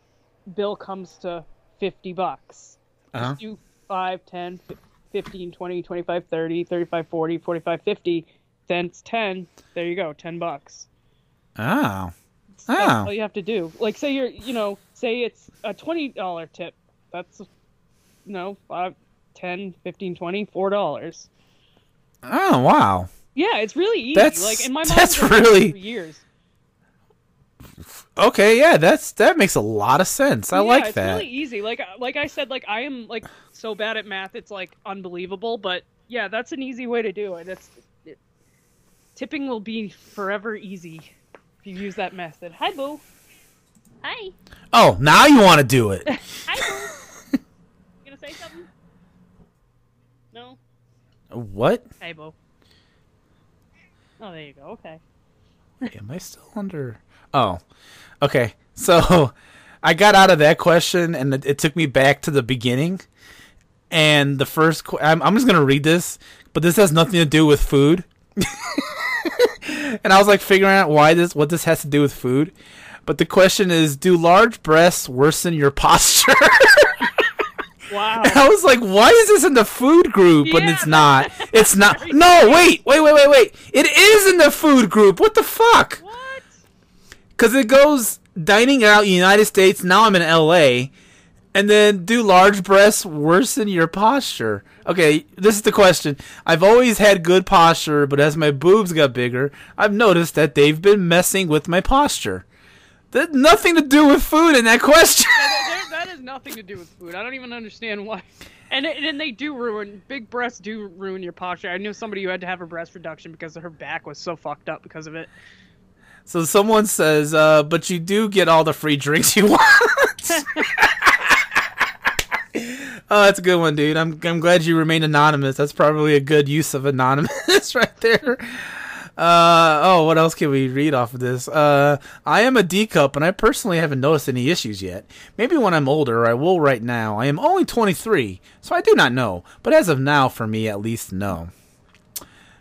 bill comes to 50 bucks. Uh-huh. Just do 5, 10, fif- 15, 20, 25, 30, 35, 40, 45, 50. Then it's 10. There you go, 10 bucks. Oh. That's Oh. all you have to do. Like, say you're, you know, say it's a $20 tip. That's, no, 5, 10, 15, 20, $4. Oh, wow. Yeah, it's really easy. That's- like, and my that's mom's been doing it really- for years. Okay, yeah, that's that makes a lot of sense. I yeah, like it's that. It's really easy. Like uh, like I said, like I am like so bad at math, it's like unbelievable. But yeah, that's an easy way to do it. It's it, tipping will be forever easy if you use that method. Hi, boo. Hi. Oh, now you want to do it. Hi, boo. Say something? No. what? Boo. Oh, there you go. Okay. Am I still under? Oh, okay. So I got out of that question, and it, it took me back to the beginning. And the first, qu- I'm, I'm just gonna read this, but this has nothing to do with food. and I was like figuring out why this, what this has to do with food. But the question is, do large breasts worsen your posture? Wow. I was like, why is this in the food group? But Yeah, it's not. It's not. No, wait, wait, wait, wait, wait. It is in the food group. What the fuck? what? Because it goes dining out United States. Now I'm in LA. And then do large breasts worsen your posture? Okay, this is the question. I've always had good posture, but as my boobs got bigger, I've noticed that they've been messing with my posture. There's nothing to do with food in that question. That has nothing to do with food. I don't even understand why. And and they do ruin big breasts do ruin your posture. I knew somebody who had to have a breast reduction because her back was so fucked up because of it. So someone says, uh, but you do get all the free drinks you want. oh, that's a good one, dude. I'm I'm glad you remain anonymous. That's probably a good use of anonymous right there. Uh, oh, what else can we read off of this? Uh, I am a D cup, and I personally haven't noticed any issues yet. Maybe when I'm older, I will. Right now, I am only 23, so I do not know. But as of now, for me at least, no.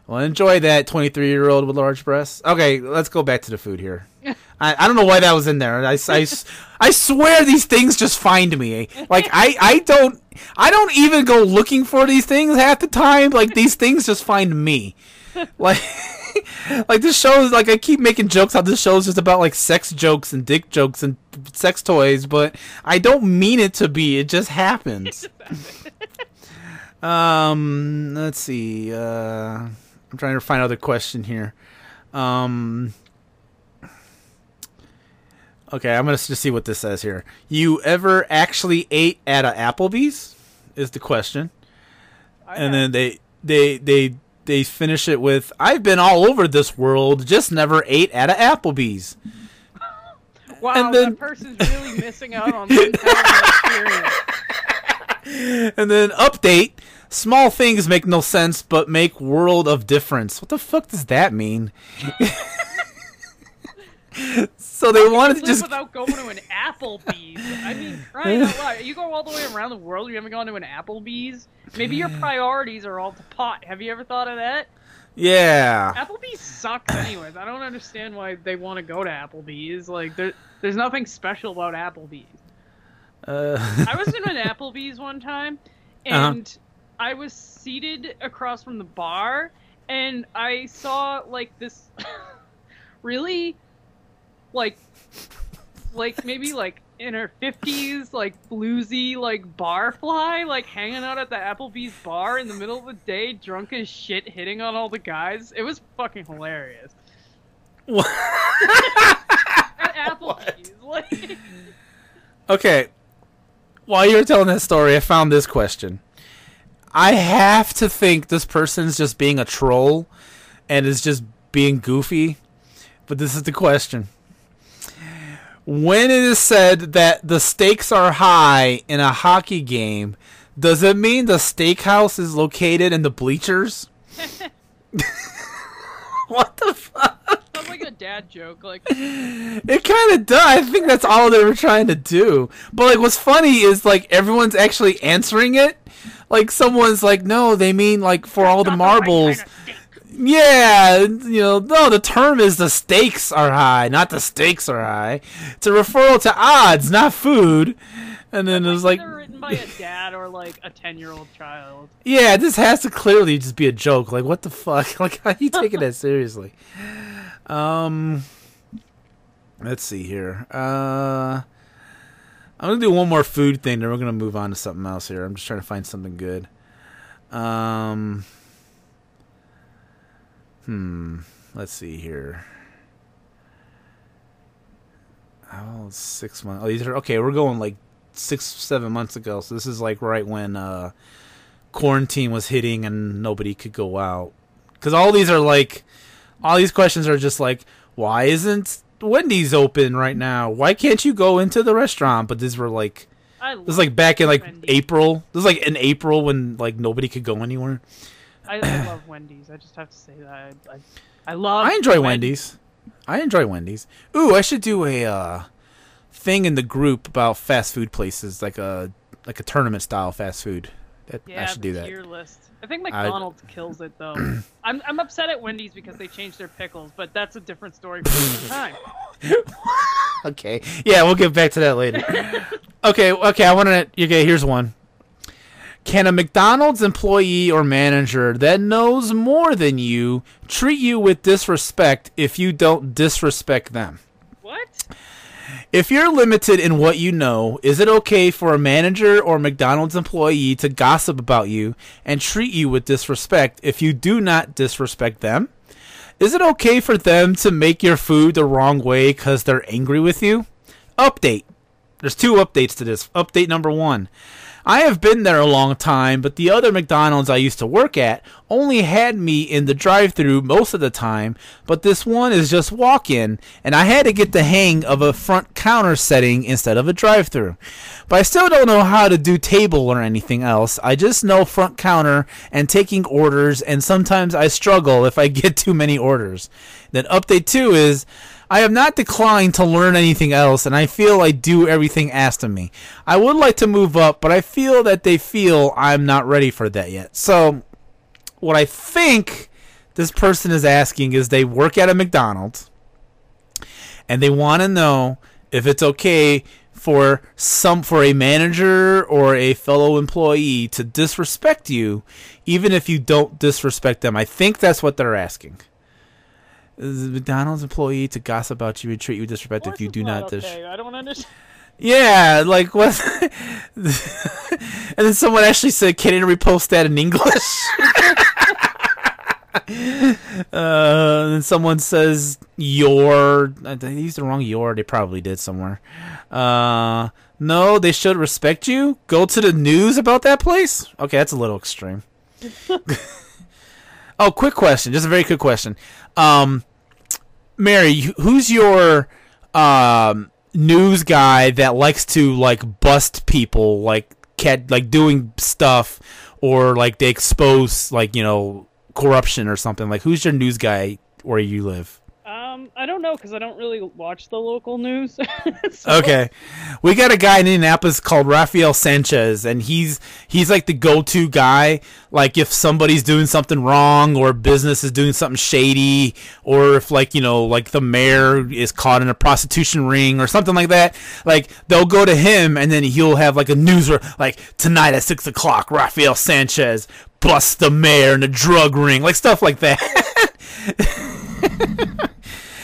Well, enjoy that 23 year old with large breasts. Okay, let's go back to the food here. I, I don't know why that was in there. I, I, I swear these things just find me. Like I, I don't I don't even go looking for these things half the time. Like these things just find me. Like like this show is like I keep making jokes how this show is just about like sex jokes and dick jokes and sex toys, but I don't mean it to be. It just happens. um, let's see. Uh, I'm trying to find another question here. Um, okay, I'm gonna just see what this says here. You ever actually ate at a Applebee's? Is the question, and then they they they they finish it with, "I've been all over this world, just never ate at a Applebee's." wow, and then- that person's really missing out on experience. And then update. Small things make no sense, but make world of difference. What the fuck does that mean? so they wanted to just without going to an Applebee's. I mean, crying out loud. You go all the way around the world. You haven't gone to an Applebee's. Maybe your priorities are all to pot. Have you ever thought of that? yeah. Applebee's sucks, anyways. I don't understand why they want to go to Applebee's. Like, there, there's nothing special about Applebee's. Uh, I was in an Applebee's one time, Uh-huh. and I was seated across from the bar, and I saw like this really, like, like maybe like in her fifties, like bluesy, like barfly, like hanging out at the Applebee's bar in the middle of the day, drunk as shit, hitting on all the guys. It was fucking hilarious. what? At Applebee's, like. okay. While you were telling that story, I found this question. I have to think this person's just being a troll and is just being goofy. But this is the question. When it is said that the stakes are high in a hockey game, does it mean the steakhouse is located in the bleachers? what the fuck? Sounds like a dad joke. Like, It kind of does. I think that's all they were trying to do. But like, what's funny is like everyone's actually answering it. Like someone's like, no, they mean like for all the marbles. kind of. Yeah, you know, no, the term is the stakes are high, not the stakes are high. It's a referral to odds, not food. And then it was like, written by a dad or like a ten-year-old child. yeah, this has to clearly just be a joke. Like, what the fuck? Like, how you taking that seriously? Um, let's see here. Uh, I'm gonna do one more food thing, then we're gonna move on to something else here. I'm just trying to find something good. Um, hmm. Let's see here. Oh, six months. Oh, these are okay. We're going like six, seven months ago. So this is like right when uh, quarantine was hitting and nobody could go out. Because all these are like, all these questions are just like, why isn't Wendy's open right now? Why can't you go into the restaurant? But these were like, I this is like back in like Wendy's. April. This is like in April when like nobody could go anywhere. I, I love Wendy's. I just have to say that. I, I, I love. I enjoy Wen- Wendy's. I enjoy Wendy's. Ooh, I should do a uh, thing in the group about fast food places, like a like a tournament style fast food. That, Yeah, I should do that. tier list. I think McDonald's kills it though. I'm I'm upset at Wendy's because they changed their pickles, but that's a different story for another time. Okay. Yeah, we'll get back to that later. okay, okay, I want to okay, here's one. Can a McDonald's employee or manager that knows more than you treat you with disrespect if you don't disrespect them? What? If you're limited in what you know, is it okay for a manager or McDonald's employee to gossip about you and treat you with disrespect if you do not disrespect them? Is it okay for them to make your food the wrong way because they're angry with you? Update. There's two updates to this. Update number one. I have been there a long time, but the other McDonald's I used to work at only had me in the drive through most of the time, but this one is just walk in, and I had to get the hang of a front counter setting instead of a drive through. But I still don't know how to do table or anything else. I just know front counter and taking orders, and sometimes I struggle if I get too many orders. Then update two is I have not declined to learn anything else, and I feel I do everything asked of me. I would like to move up, but I feel that they feel I'm not ready for that yet. So, what I think this person is asking is they work at a McDonald's, and they want to know if it's okay for some for a manager or a fellow employee to disrespect you, even if you don't disrespect them. I think that's what they're asking McDonald's employee to gossip about you and treat you with disrespect if you do not dis- I don't understand. Yeah, like what? and then someone actually said, "Can you repost that in English?" uh, and then someone says, "Your." They used the wrong "your." They probably did somewhere. Uh, no, they should respect you. Go to the news about that place. Okay, that's a little extreme. oh, quick question. Just a very quick question. Um, Mary, who's your um news guy that likes to like bust people, like cat, like doing stuff, or like they expose like you know corruption or something? Like, who's your news guy where you live? Um, I don't know because I don't really watch the local news. So- Okay, we got a guy in Indianapolis called Rafael Sanchez, and he's he's like the go-to guy. Like if somebody's doing something wrong, or business is doing something shady, or if like you know like the mayor is caught in a prostitution ring or something like that, like they'll go to him, and then he'll have like a news where like tonight at six o'clock, Rafael Sanchez busts the mayor in a drug ring, like stuff like that.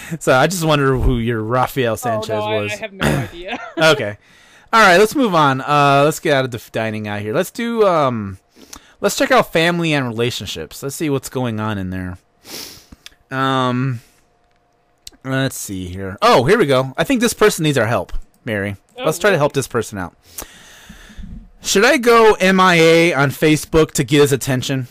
So I just wonder who your Rafael Oh, Sanchez no, was I have no idea. okay. All right, let's move on. Uh, let's get out of the dining out here. Let's do. Um, let's check out family and relationships. Let's see what's going on in there. Um, let's see here. Oh, here we go. I think this person needs our help, Mary. Oh, let's try to help this person out. Should I go MIA on Facebook to get his attention?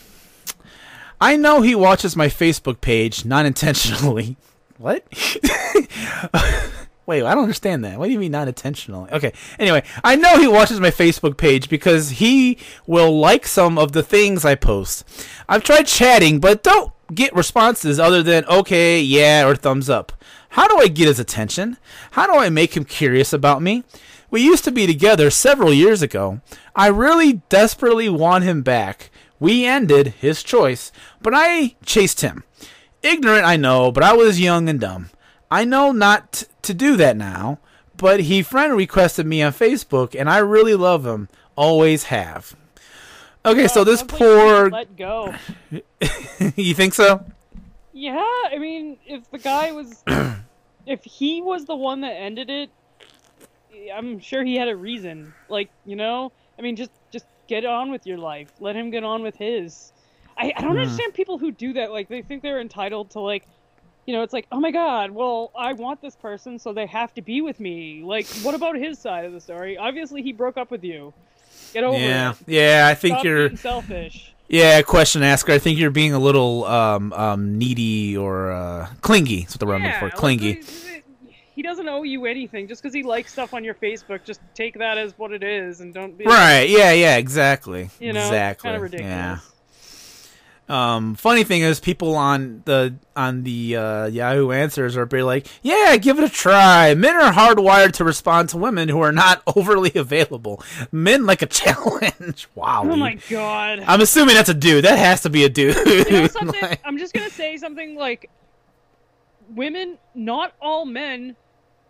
I know he watches my Facebook page not intentionally. What? Wait, I don't understand that. What do you mean not intentionally? Okay. Anyway, I know he watches my Facebook page because he will like some of the things I post. I've tried chatting, but don't get responses other than okay, yeah, or thumbs up. How do I get his attention? How do I make him curious about me? We used to be together several years ago. I really desperately want him back. We ended, his choice, but I chased him. Ignorant, I know, but I was young and dumb. I know not t- to do that now, but he friend requested me on Facebook, and I really love him. Always have. Okay, so this poor. Let go. you think so? Yeah, I mean, if the guy was, if he was the one that ended it, I'm sure he had a reason. Like, you know, I mean, just just get on with your life. Let him get on with his. I, I don't Hmm. understand people who do that. Like, they think they're entitled to like, you know, it's like, oh my god, well, I want this person, so they have to be with me. Like, what about his side of the story? Obviously, he broke up with you. Get over Yeah, it. yeah. I think Stop you're. selfish. Yeah, question asker. I think you're being a little um, um, needy or uh, clingy. That's what the word I'm looking for. Clingy. he- he doesn't owe you anything. Just because he likes stuff on your Facebook, just take that as what it is, and don't be Right. Yeah. Yeah. Exactly. You know, exactly. kind of ridiculous. Yeah. Um, funny thing is, people on the on the uh, Yahoo Answers are be like, "Yeah, give it a try." Men are hardwired to respond to women who are not overly available. Men like a challenge. wow. Oh dude. my god. I'm assuming that's a dude. That has to be a dude. you know? Like- I'm just gonna say something like, women, not all men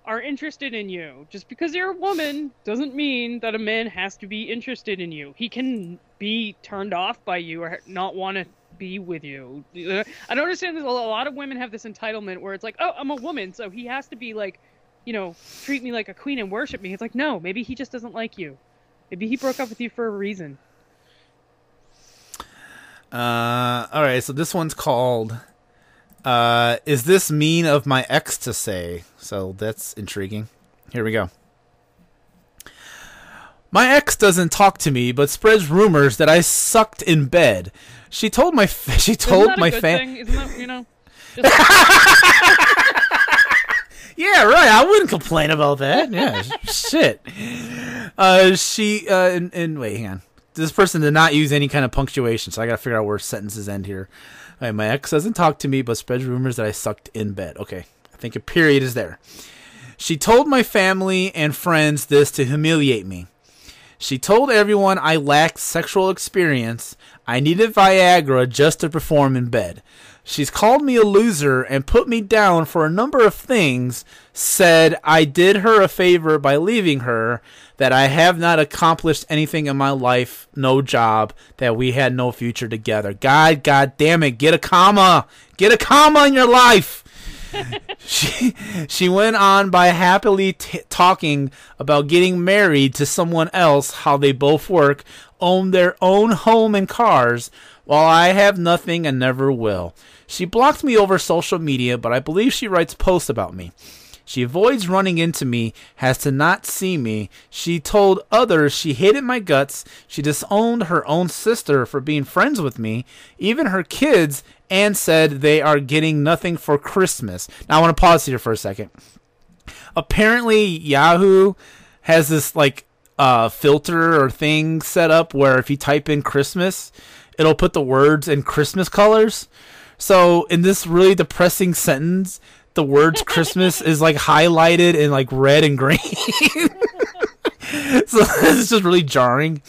are interested in you. Just because you're a woman doesn't mean that a man has to be interested in you. He can be turned off by you or not want to be with you. I don't understand. There's a lot of women have this entitlement where it's like, oh, I'm a woman, so he has to be like, you know, treat me like a queen and worship me. It's like, no, maybe he just doesn't like you. Maybe he broke up with you for a reason. Uh, all right, so this one's called uh, Is This Mean of My Ex to Say? So that's intriguing. Here we go. My ex doesn't talk to me, but spreads rumors that I sucked in bed. She told my she told my family. Isn't that you know? Just, Yeah, right. I wouldn't complain about that. Yeah, shit. Uh, she uh, and, and wait, hang on. This person did not use any kind of punctuation, so I gotta figure out where sentences end here. Right, my ex doesn't talk to me, but spreads rumors that I sucked in bed. Okay, I think a period is there. She told my family and friends this to humiliate me. She told everyone I lacked sexual experience. I needed Viagra just to perform in bed. She's called me a loser and put me down for a number of things. Said I did her a favor by leaving her, that I have not accomplished anything in my life, no job, that we had no future together. God, God damn it, get a comma. Get a comma in your life she she went on by happily t- talking about getting married to someone else, how they both work, own their own home and cars, while I have nothing and never will. She blocked me over social media, but I believe she writes posts about me. She avoids running into me, has to not see me. She told others she hated my guts. She disowned her own sister for being friends with me, even her kids, and said they are getting nothing for Christmas. Now I want to pause here for a second. Apparently, Yahoo has this like uh, filter or thing set up where if you type in Christmas, it'll put the words in Christmas colors. So in this really depressing sentence, the words Christmas is like highlighted in like red and green. so it's just really jarring.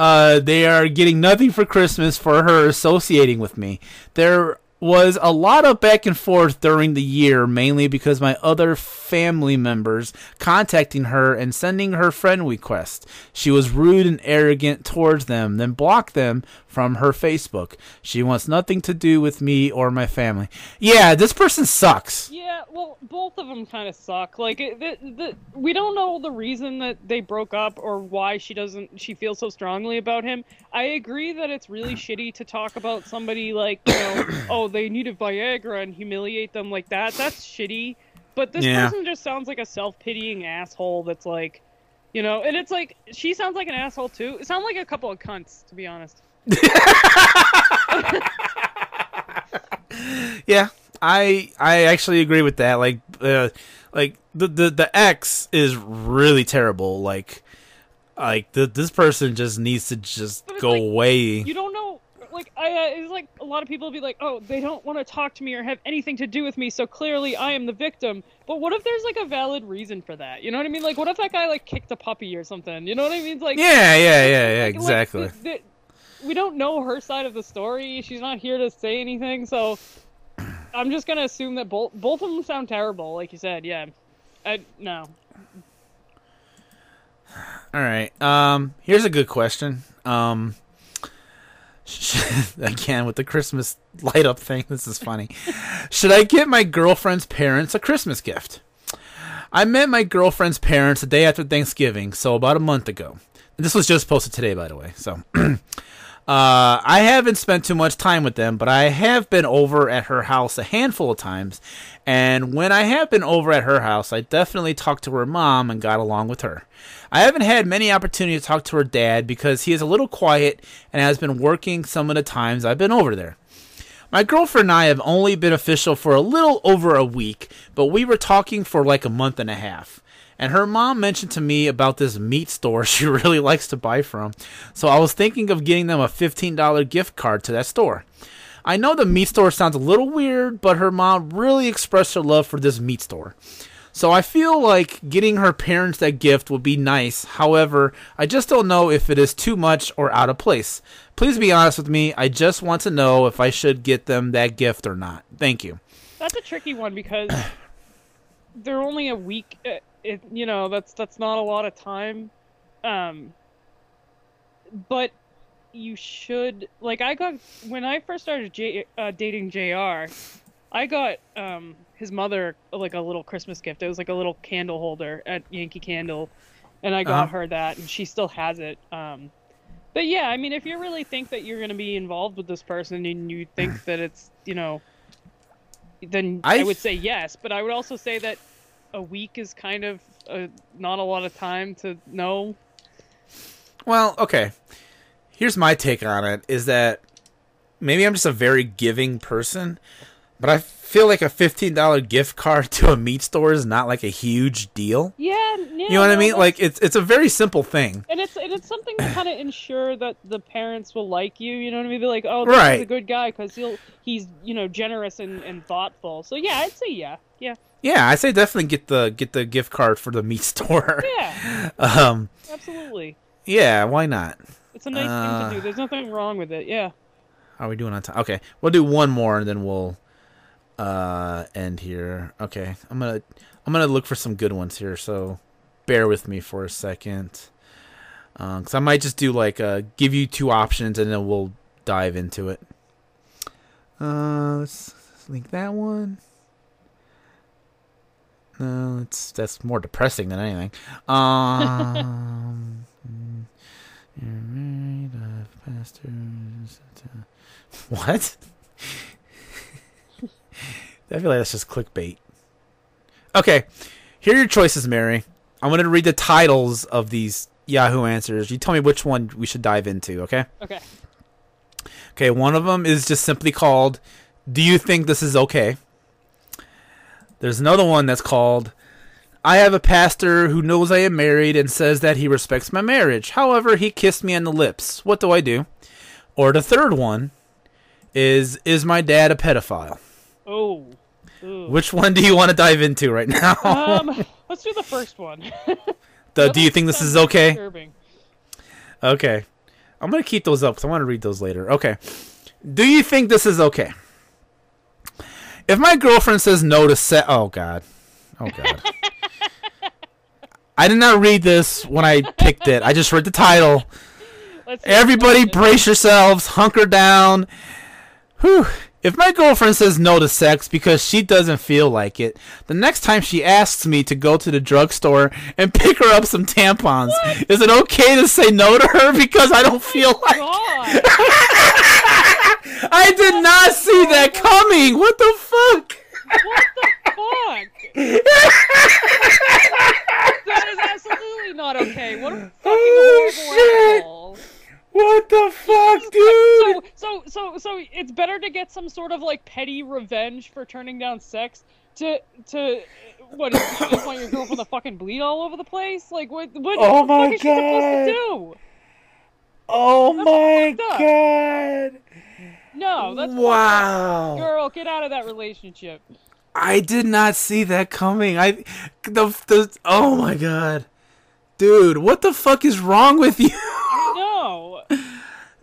Uh, they are getting nothing for Christmas for her associating with me. There was a lot of back and forth during the year, mainly because my other family members contacting her and sending her friend requests. She was rude and arrogant towards them, then blocked them from her Facebook. She wants nothing to do with me or my family. Yeah, this person sucks. yeah, well, both of them kind of suck. Like, it, the, the, we don't know the reason that they broke up or why she doesn't. She feels so strongly about him. I agree that it's really shitty to talk about somebody like, you know, oh, they needed Viagra and humiliate them like that. That's shitty. But this Yeah. person just sounds like a self-pitying asshole. That's like, you know, and it's like she sounds like an asshole too. It sounds like a couple of cunts, to be honest. Yeah, I I actually agree with that. Like, uh, like the the the X is really terrible. Like, like the, this person just needs to just go like, away. You don't know. Like I, uh, it's like a lot of people be like, "Oh, they don't want to talk to me or have anything to do with me, so clearly I am the victim." But what if there's like a valid reason for that? You know what I mean? Like, what if that guy like kicked a puppy or something? You know what I mean? Like, yeah, yeah, yeah, yeah, like- like, exactly. the- the- we don't know her side of the story. She's not here to say anything, so I'm just gonna assume that both both of them sound terrible, like you said. Yeah, I no. All right. Um, here's a good question. Um, again with the Christmas light up thing. This is funny. Should I get my girlfriend's parents a Christmas gift? I met my girlfriend's parents the day after Thanksgiving, so about a month ago. This was just posted today, by the way. So, uh, I haven't spent too much time with them, but I have been over at her house a handful of times. And when I have been over at her house, I definitely talked to her mom and got along with her. I haven't had many opportunities to talk to her dad because he is a little quiet and has been working some of the times I've been over there. My girlfriend and I have only been official for a little over a week, but we were talking for like a month and a half. And her mom mentioned to me about this meat store she really likes to buy from, so I was thinking of getting them a $15 gift card to that store. I know the meat store sounds a little weird, but her mom really expressed her love for this meat store. So I feel like getting her parents that gift would be nice. However, I just don't know if it is too much or out of place. Please be honest with me. I just want to know if I should get them that gift or not. Thank you. That's a tricky one because they're only a week. Uh, It, you know, that's that's not a lot of time. Um, but you should like I got when I first started J, uh, dating Jr. I got um his mother like a little Christmas gift. It was like a little candle holder at Yankee Candle, and I got Uh-huh. her that, and she still has it. Um, but yeah, I mean, if you really think that you're going to be involved with this person and you think that it's you know then I, I would say yes. But I would also say that a week is kind of uh not a lot of time to know. Well, okay. Here's my take on it: is that maybe I'm just a very giving person, but I feel like a fifteen dollar gift card to a meat store is not like a huge deal. Yeah, yeah. You know what I mean? Like it's it's a very simple thing. and it's and it's something to kind of ensure that the parents will like you. You know what I mean? Be like, oh, this Right. is a good guy because he'll he's you know generous and, and thoughtful. So yeah, I'd say yeah, yeah, Yeah, I say definitely get the get the gift card for the meat store. yeah, um, absolutely. yeah, why not? It's a nice thing Uh, to do. There's nothing wrong with it. Yeah. How are we doing on time? Okay, we'll do one more and then we'll uh end here. Okay, I'm gonna I'm gonna look for some good ones here. So bear with me for a second, because I might just do like uh give you two options and then we'll dive into it. Uh, let's link that one. No, it's that's more depressing than anything. Um, you're married, I've pastors. What? I feel like that's just clickbait. Okay, here are your choices, Mary. I'm going to read the titles of these Yahoo answers. You tell me which one we should dive into, okay? Okay. Okay, one of them is just simply called Do you think this is okay? There's another one that's called I have a pastor who knows I am married and says that he respects my marriage. However, he kissed me on the lips. What do I do? Or the third one is Is my dad a pedophile? Oh. Ooh. Which one do you want to dive into right now? Um, let's do the first one. the, do you think this is okay? Disturbing. Okay. I'm going to keep those up because I want to read those later. Okay. Do you think this is okay? If my girlfriend says no to set. Oh, God. Oh, God. I did not read this when I picked it. I just read the title. Everybody brace yourselves, hunker down. Whew. If my girlfriend says no to sex because she doesn't feel like it, the next time she asks me to go to the drugstore and pick her up some tampons, is it okay to say no to her because I don't feel like God. I did not see that coming. What the fuck? What the fuck? that is absolutely not okay. What a fucking Oh, horrible shit. asshole. What the fuck, dude? So, so, so, so it's better to get some sort of like petty revenge for turning down sex to, to, what? You just want your girlfriend to fucking bleed all over the place? Like, what? What Oh the my fuck is she supposed to do? Oh my fucked up. god. No, that's. Wow. Girl, get out of that relationship. I did not see that coming. I the the oh my god. Dude, what the fuck is wrong with you?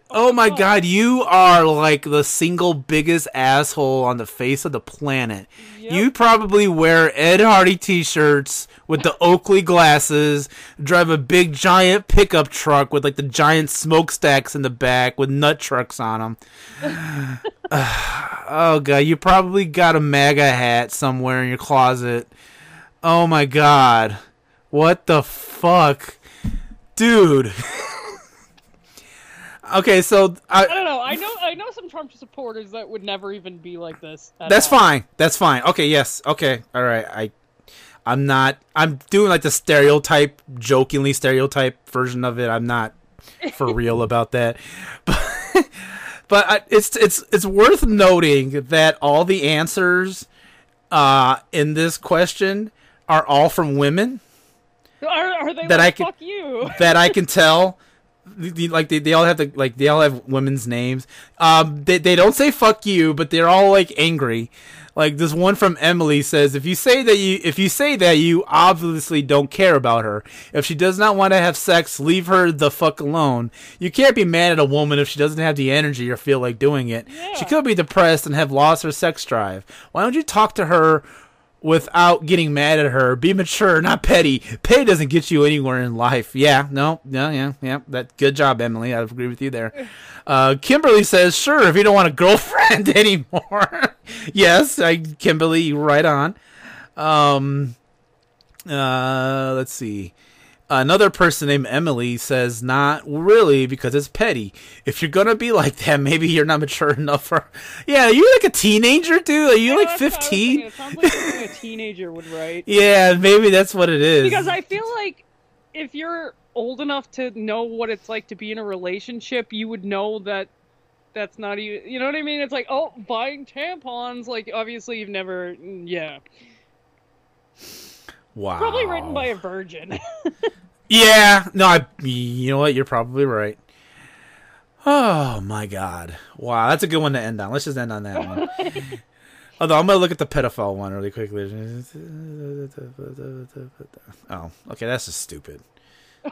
Oh my oh. god, you are like the single biggest asshole on the face of the planet. Yep. You probably wear Ed Hardy t-shirts with the Oakley glasses, drive a big giant pickup truck with like the giant smokestacks in the back with nut trucks on them. oh god, you probably got a MAGA hat somewhere in your closet. Oh my god. What the fuck? Dude. okay, so I don't know. I know. I know some Trump supporters that would never even be like this. That's all. fine. That's fine. Okay, yes. Okay. All right. I I'm not I'm doing like the stereotype jokingly stereotype version of it. I'm not for real about that. But but I, it's it's it's worth noting that all the answers uh in this question are all from women Are, are they That like, I can- fuck you? that I can tell. Like they, they all have the like they all have women's names. Um, they they don't say fuck you, but they're all like angry. Like this one from Emily says, if you say that you if you say that you obviously don't care about her. If she does not want to have sex, leave her the fuck alone. You can't be mad at a woman if she doesn't have the energy or feel like doing it. She could be depressed and have lost her sex drive. Why don't you talk to her without getting mad at her. Be mature, not petty. Petty doesn't get you anywhere in life. Yeah, no, no, yeah, yeah. That good job, Emily. I agree with you there. Uh, Kimberly says, "Sure, if you don't want a girlfriend anymore." yes, I, Kimberly, right on. Um, uh, let's see. Another person named Emily says, "Not really, because it's petty. If you're gonna be like that, maybe you're not mature enough for." Yeah, you're like a teenager, dude. Are you Yeah, like that's what I was thinking. 15? It sounds like something a teenager would write. Yeah, maybe that's what it is. Because I feel like if you're old enough to know what it's like to be in a relationship, you would know that that's not even. You know what I mean? It's like, oh, buying tampons. Like, obviously, you've never. Mm, yeah. Wow. Probably written by a virgin. Yeah, no, I. You know what? You're probably right. Oh my god! Wow, that's a good one to end on. Let's just end on that one. Although I'm gonna look at the pedophile one really quickly. Oh, okay, that's just stupid.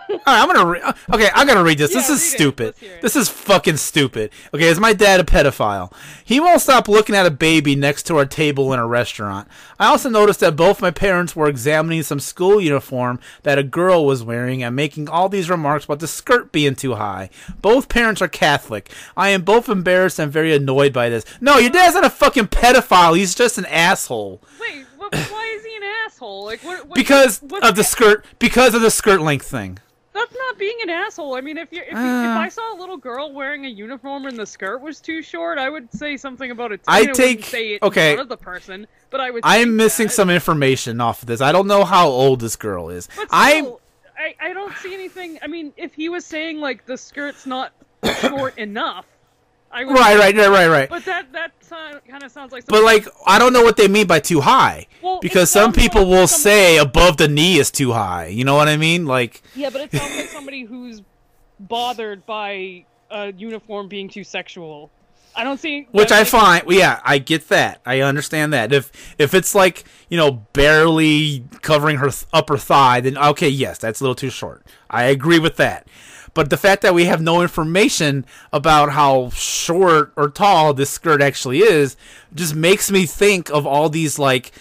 All right, I'm gonna. Re- okay, I gotta read this. this is stupid. Let's hear it. This is fucking stupid. Okay, is my dad a pedophile? He won't stop looking at a baby next to our table in a restaurant. I also noticed that both my parents were examining some school uniform that a girl was wearing and making all these remarks about the skirt being too high. Both parents are Catholic. I am both embarrassed and very annoyed by this. No, your dad's not a fucking pedophile. He's just an asshole. Wait, wh- why is he an asshole? Like, what? what Because what's of the skirt. Because of the skirt length thing. That's not being an asshole. I mean, if you're if, Uh. if I saw a little girl wearing a uniform and the skirt was too short, I would say something about it. I wouldn't take- say it okay. in front of the person, but I would. I am missing that. some information off of this. I don't know how old this girl is. I'm still, I I don't see anything. I mean, if he was saying like the skirt's not short enough, I right, right, right, right, right. But that that kind of sounds like. But like, I don't know what they mean by too high. Well, because some people like will say above the knee is too high. You know what I mean? Like, Yeah, but it sounds like somebody who's bothered by a uniform being too sexual. I don't see. which I find, well, yeah, I get that. I understand that. If if it's like you know barely covering her th- upper thigh, then okay, yes, that's a little too short. I agree with that. But the fact that we have no information about how short or tall this skirt actually is just makes me think of all these like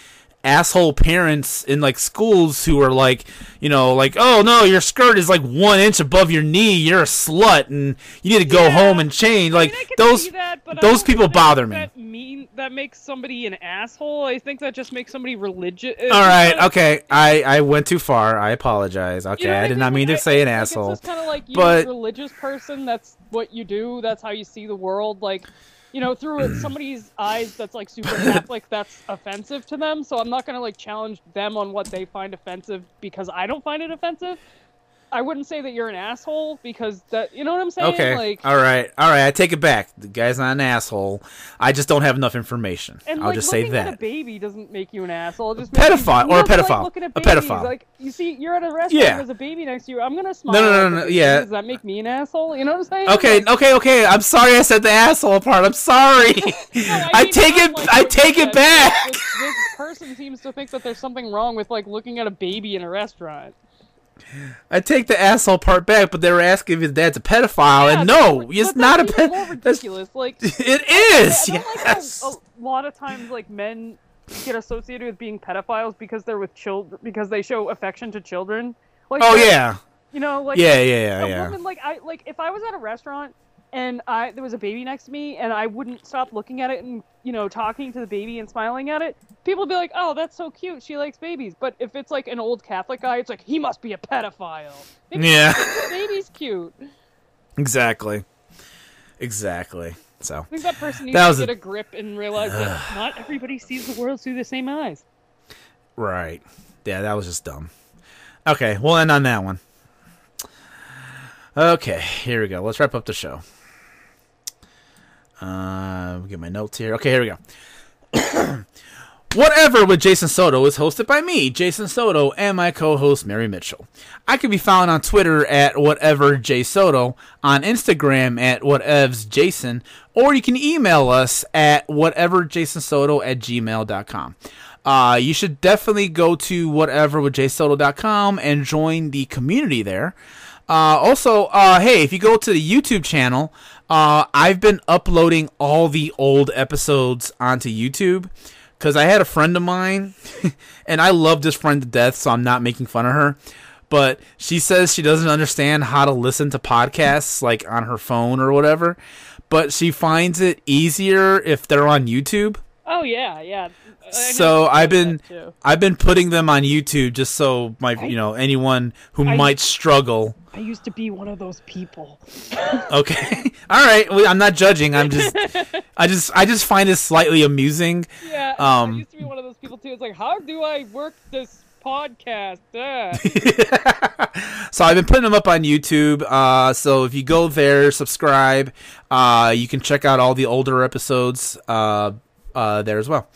asshole parents in like schools who are like, you know, like, oh no, your skirt is like one inch above your knee. You're a slut, and you need to go Yeah. home and change. I Like mean, I those, that, those people bother me. That mean that makes somebody an asshole. I think that just makes somebody religious. All right, okay, I I went too far. I apologize. Okay, You know I did not mean to Like, say an I- asshole. It's kind of like you, but- a religious person. That's what you do. That's how you see the world. Like, you know, through somebody's eyes, that's like super Catholic. That's offensive to them. So I'm not gonna like challenge them on what they find offensive because I don't find it offensive. I wouldn't say that you're an asshole because that you know what I'm saying. Okay, Like, all right, all right. I take it back. The guy's not an asshole. I just don't have enough information. And I'll like, just say looking at a baby doesn't make you an asshole. It just pedophile- you, or a you have to, pedophile. Like, looking at A babies. pedophile. Like you see, you're at a restaurant. Yeah. There's a baby next to you. I'm gonna smile. no, no, no, the baby. yeah. Does that make me an asshole? You know what I'm saying? Okay, Like, okay, okay. I'm sorry I said the asshole part. I'm sorry. no, I mean, take it. I what you take it back. This, this person seems to think that there's something wrong with like looking at a baby in a restaurant. I take the asshole part back. But they were asking if his dad's a pedophile, Yeah, and no, it's not a. That's ridiculous. Like it I is. don't like Yes. a lot of times like men get associated with being pedophiles because they're with children because they show affection to children. Like Oh yeah. You know, like Yeah, yeah, yeah, a yeah. woman like I like if I was at a restaurant and I there was a baby next to me and I wouldn't stop looking at it and you know talking to the baby and smiling at it, people would be like, "Oh, that's so cute. She likes babies." But if it's like an old Catholic guy, it's like he must be a pedophile. Maybe Yeah. the baby's cute. Exactly. Exactly. So. I think that person needs That to was a- get a grip and realize that not everybody sees the world through the same eyes. Right. Yeah, that was just dumb. Okay, we'll end on that one. Okay, here we go. Let's wrap up the show. Uh, get my notes here. Okay, here we go. Whatever with Jason Soto is hosted by me, Jason Soto, and my co-host Mary Mitchell. I can be found on Twitter at whatever J Soto, on Instagram at whatevs Jason, or you can email us at whateverjasonsoto at gmail.com. Uh, you should definitely go to whatever with whateverwithjsoto.com and join the community there. Uh, also, uh, hey, if you go to the YouTube channel, uh, I've been uploading all the old episodes onto YouTube because I had a friend of mine, and I love this friend to death, so I'm not making fun of her. But she says she doesn't understand how to listen to podcasts like on her phone or whatever, but she finds it easier if they're on YouTube. Oh yeah, yeah. So I've been. I've been putting them on YouTube just so my you know anyone who I- might struggle. I used to be one of those people. Okay, all right. Well, I'm not judging. I'm just I just I just find it slightly amusing. Yeah, Um, I used to be one of those people too. It's like, how do I work this podcast. Uh. so I've been putting them up on YouTube. Uh, so if you go there, subscribe, uh, you can check out all the older episodes uh, uh, there as well.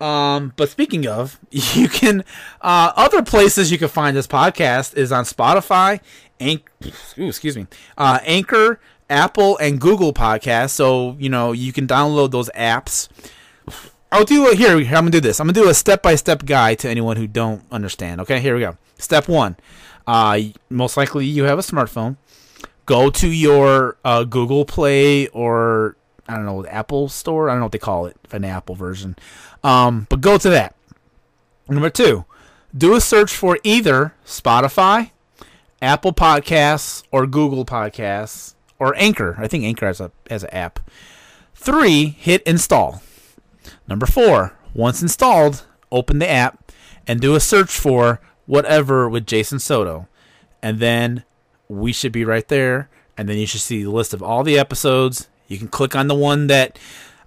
Um, but speaking of, you can uh, other places you can find this podcast is on Spotify, Anch- excuse me, uh, Anchor, Apple, and Google Podcasts. So you know you can download those apps. I'll do it here. I'm gonna do this. I'm gonna do a step-by-step guide to anyone who don't understand. Okay, here we go. Step one. Uh, most likely you have a smartphone. Go to your uh, Google Play or I don't know Apple Store. I don't know what they call it, an Apple version. Um, but go to that. Number two, do a search for either Spotify, Apple Podcasts, or Google Podcasts, or Anchor. I think Anchor has a has an app. Three, hit install. Number four, once installed, open the app and do a search for whatever with Jason Soto. And then we should be right there. And then you should see the list of all the episodes. You can click on the one that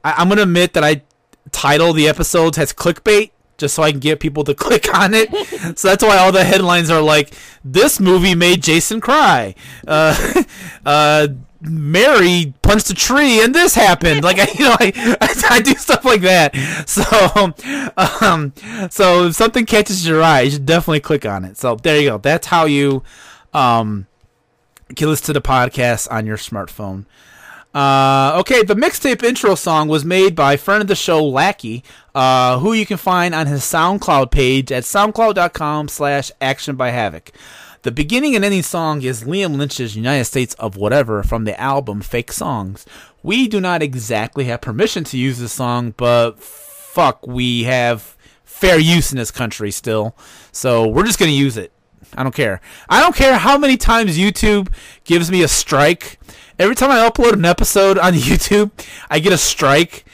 I, I'm going to admit that I title the episodes has clickbait just so I can get people to click on it. so that's why all the headlines are like, this movie made Jason cry. Uh, uh, Mary punched a tree and this happened. Like I, you know, I, I, do stuff like that. So, um, so if something catches your eye, you should definitely click on it. So there you go. That's how you, um, can listen to the podcast on your smartphone. Uh, okay, the mixtape intro song was made by friend of the show Lackey, uh, who you can find on his SoundCloud page at soundcloud.com slash action by havoc. The beginning and ending song is Liam Lynch's United States of Whatever from the album Fake Songs. We do not exactly have permission to use this song, but fuck, we have fair use in this country still. So we're just going to use it. I don't care. I don't care how many times YouTube gives me a strike. Every time I upload an episode on YouTube, I get a strike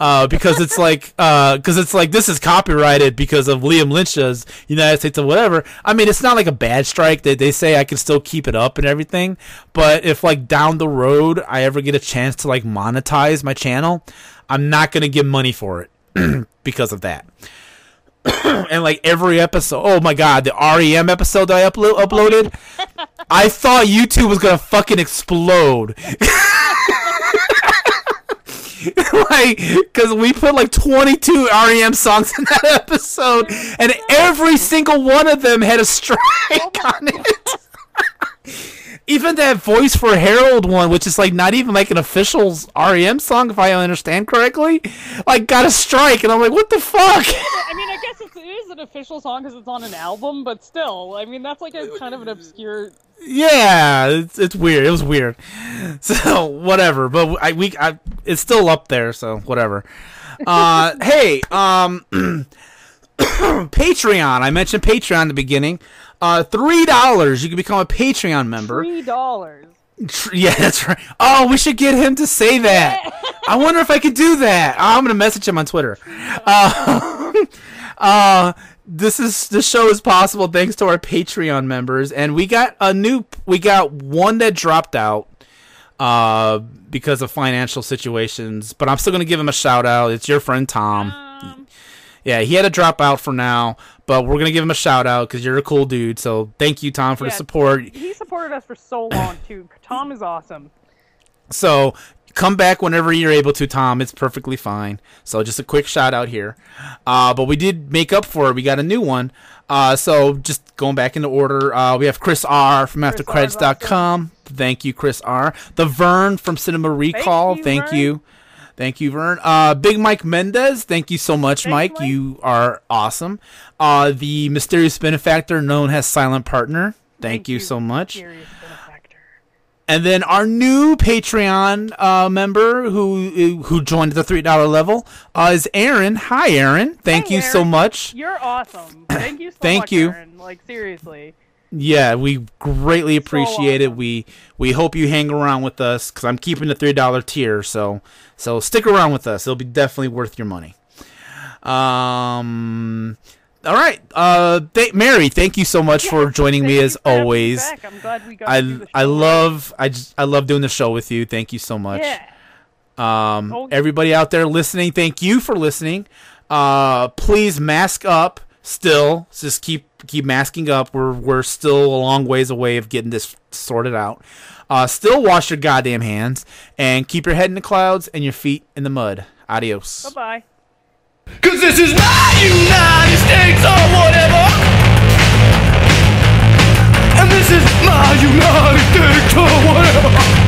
uh, because it's like because it's like this is copyrighted because of Liam Lynch's United States of whatever. I mean, it's not like a bad strike. They they say I can still keep it up and everything. But if like down the road I ever get a chance to like monetize my channel, I'm not gonna give money for it because of that. and like every episode, oh my god, the REM episode that I uplo- uploaded, I thought YouTube was gonna fucking explode. like, because we put like 22 REM songs in that episode, and every single one of them had a strike oh on it. even that voice for Harold one, which is like not even like an official REM song, if I understand correctly, like got a strike, and I'm like, what the fuck? I mean, I guess it's, it is an official song because it's on an album, but still, I mean, that's like a kind of an obscure. Yeah, it's, it's weird. It was weird. So whatever, but I we I, it's still up there. So whatever. Uh, hey, um, Patreon. I mentioned Patreon in the beginning. Uh, three dollars. You can become a Patreon member. Three dollars. Yeah, that's right. Oh, we should get him to say that. I wonder if I could do that. Oh, I'm gonna message him on Twitter. Uh, uh, this is the show is possible thanks to our Patreon members, and we got a new. We got one that dropped out uh, because of financial situations, but I'm still gonna give him a shout out. It's your friend Tom. Um, Yeah, he had to drop out for now, but we're gonna give him a shout out because you're a cool dude. So thank you, Tom, for the support. he supported us for so long too. Tom is awesome. So come back whenever you're able to, Tom. It's perfectly fine. So just a quick shout out here. Uh, but we did make up for it. We got a new one. Uh, so just going back into order, uh, we have Chris R from Chris R is AfterCredits.com. Thank you, Chris R. The Vern from Cinema Recall. you, Thank you. Thank you, Vern. Uh, Big Mike Mendez. Thank you so much, Thanks, Mike. Mike. You are awesome. Uh, the mysterious benefactor known as Silent Partner. Thank, you, so much. And then our new Patreon uh, member who who joined the three dollar level uh, is Aaron. Hi, Aaron. Thank you so much. You're awesome. Thank you so Thank much, you. Aaron. Like seriously. Yeah, we greatly appreciate it. awesome. We we hope you hang around with us because I'm keeping the three dollar tier. So so stick around with us. It'll be definitely worth your money. Um. All right, uh, th- Mary, thank you so much for joining me as you for having me always. I'm glad we got I I love I just I love doing the show with you. Thank you so much. Yeah. Um, Oh. everybody out there listening, thank you for listening. Uh, please mask up. Still, just keep keep masking up. We're we're still a long ways away of getting this sorted out. Uh, still wash your goddamn hands and keep your head in the clouds and your feet in the mud. Adios. Bye bye. Cause this is my United States or whatever. And this is my United States or whatever.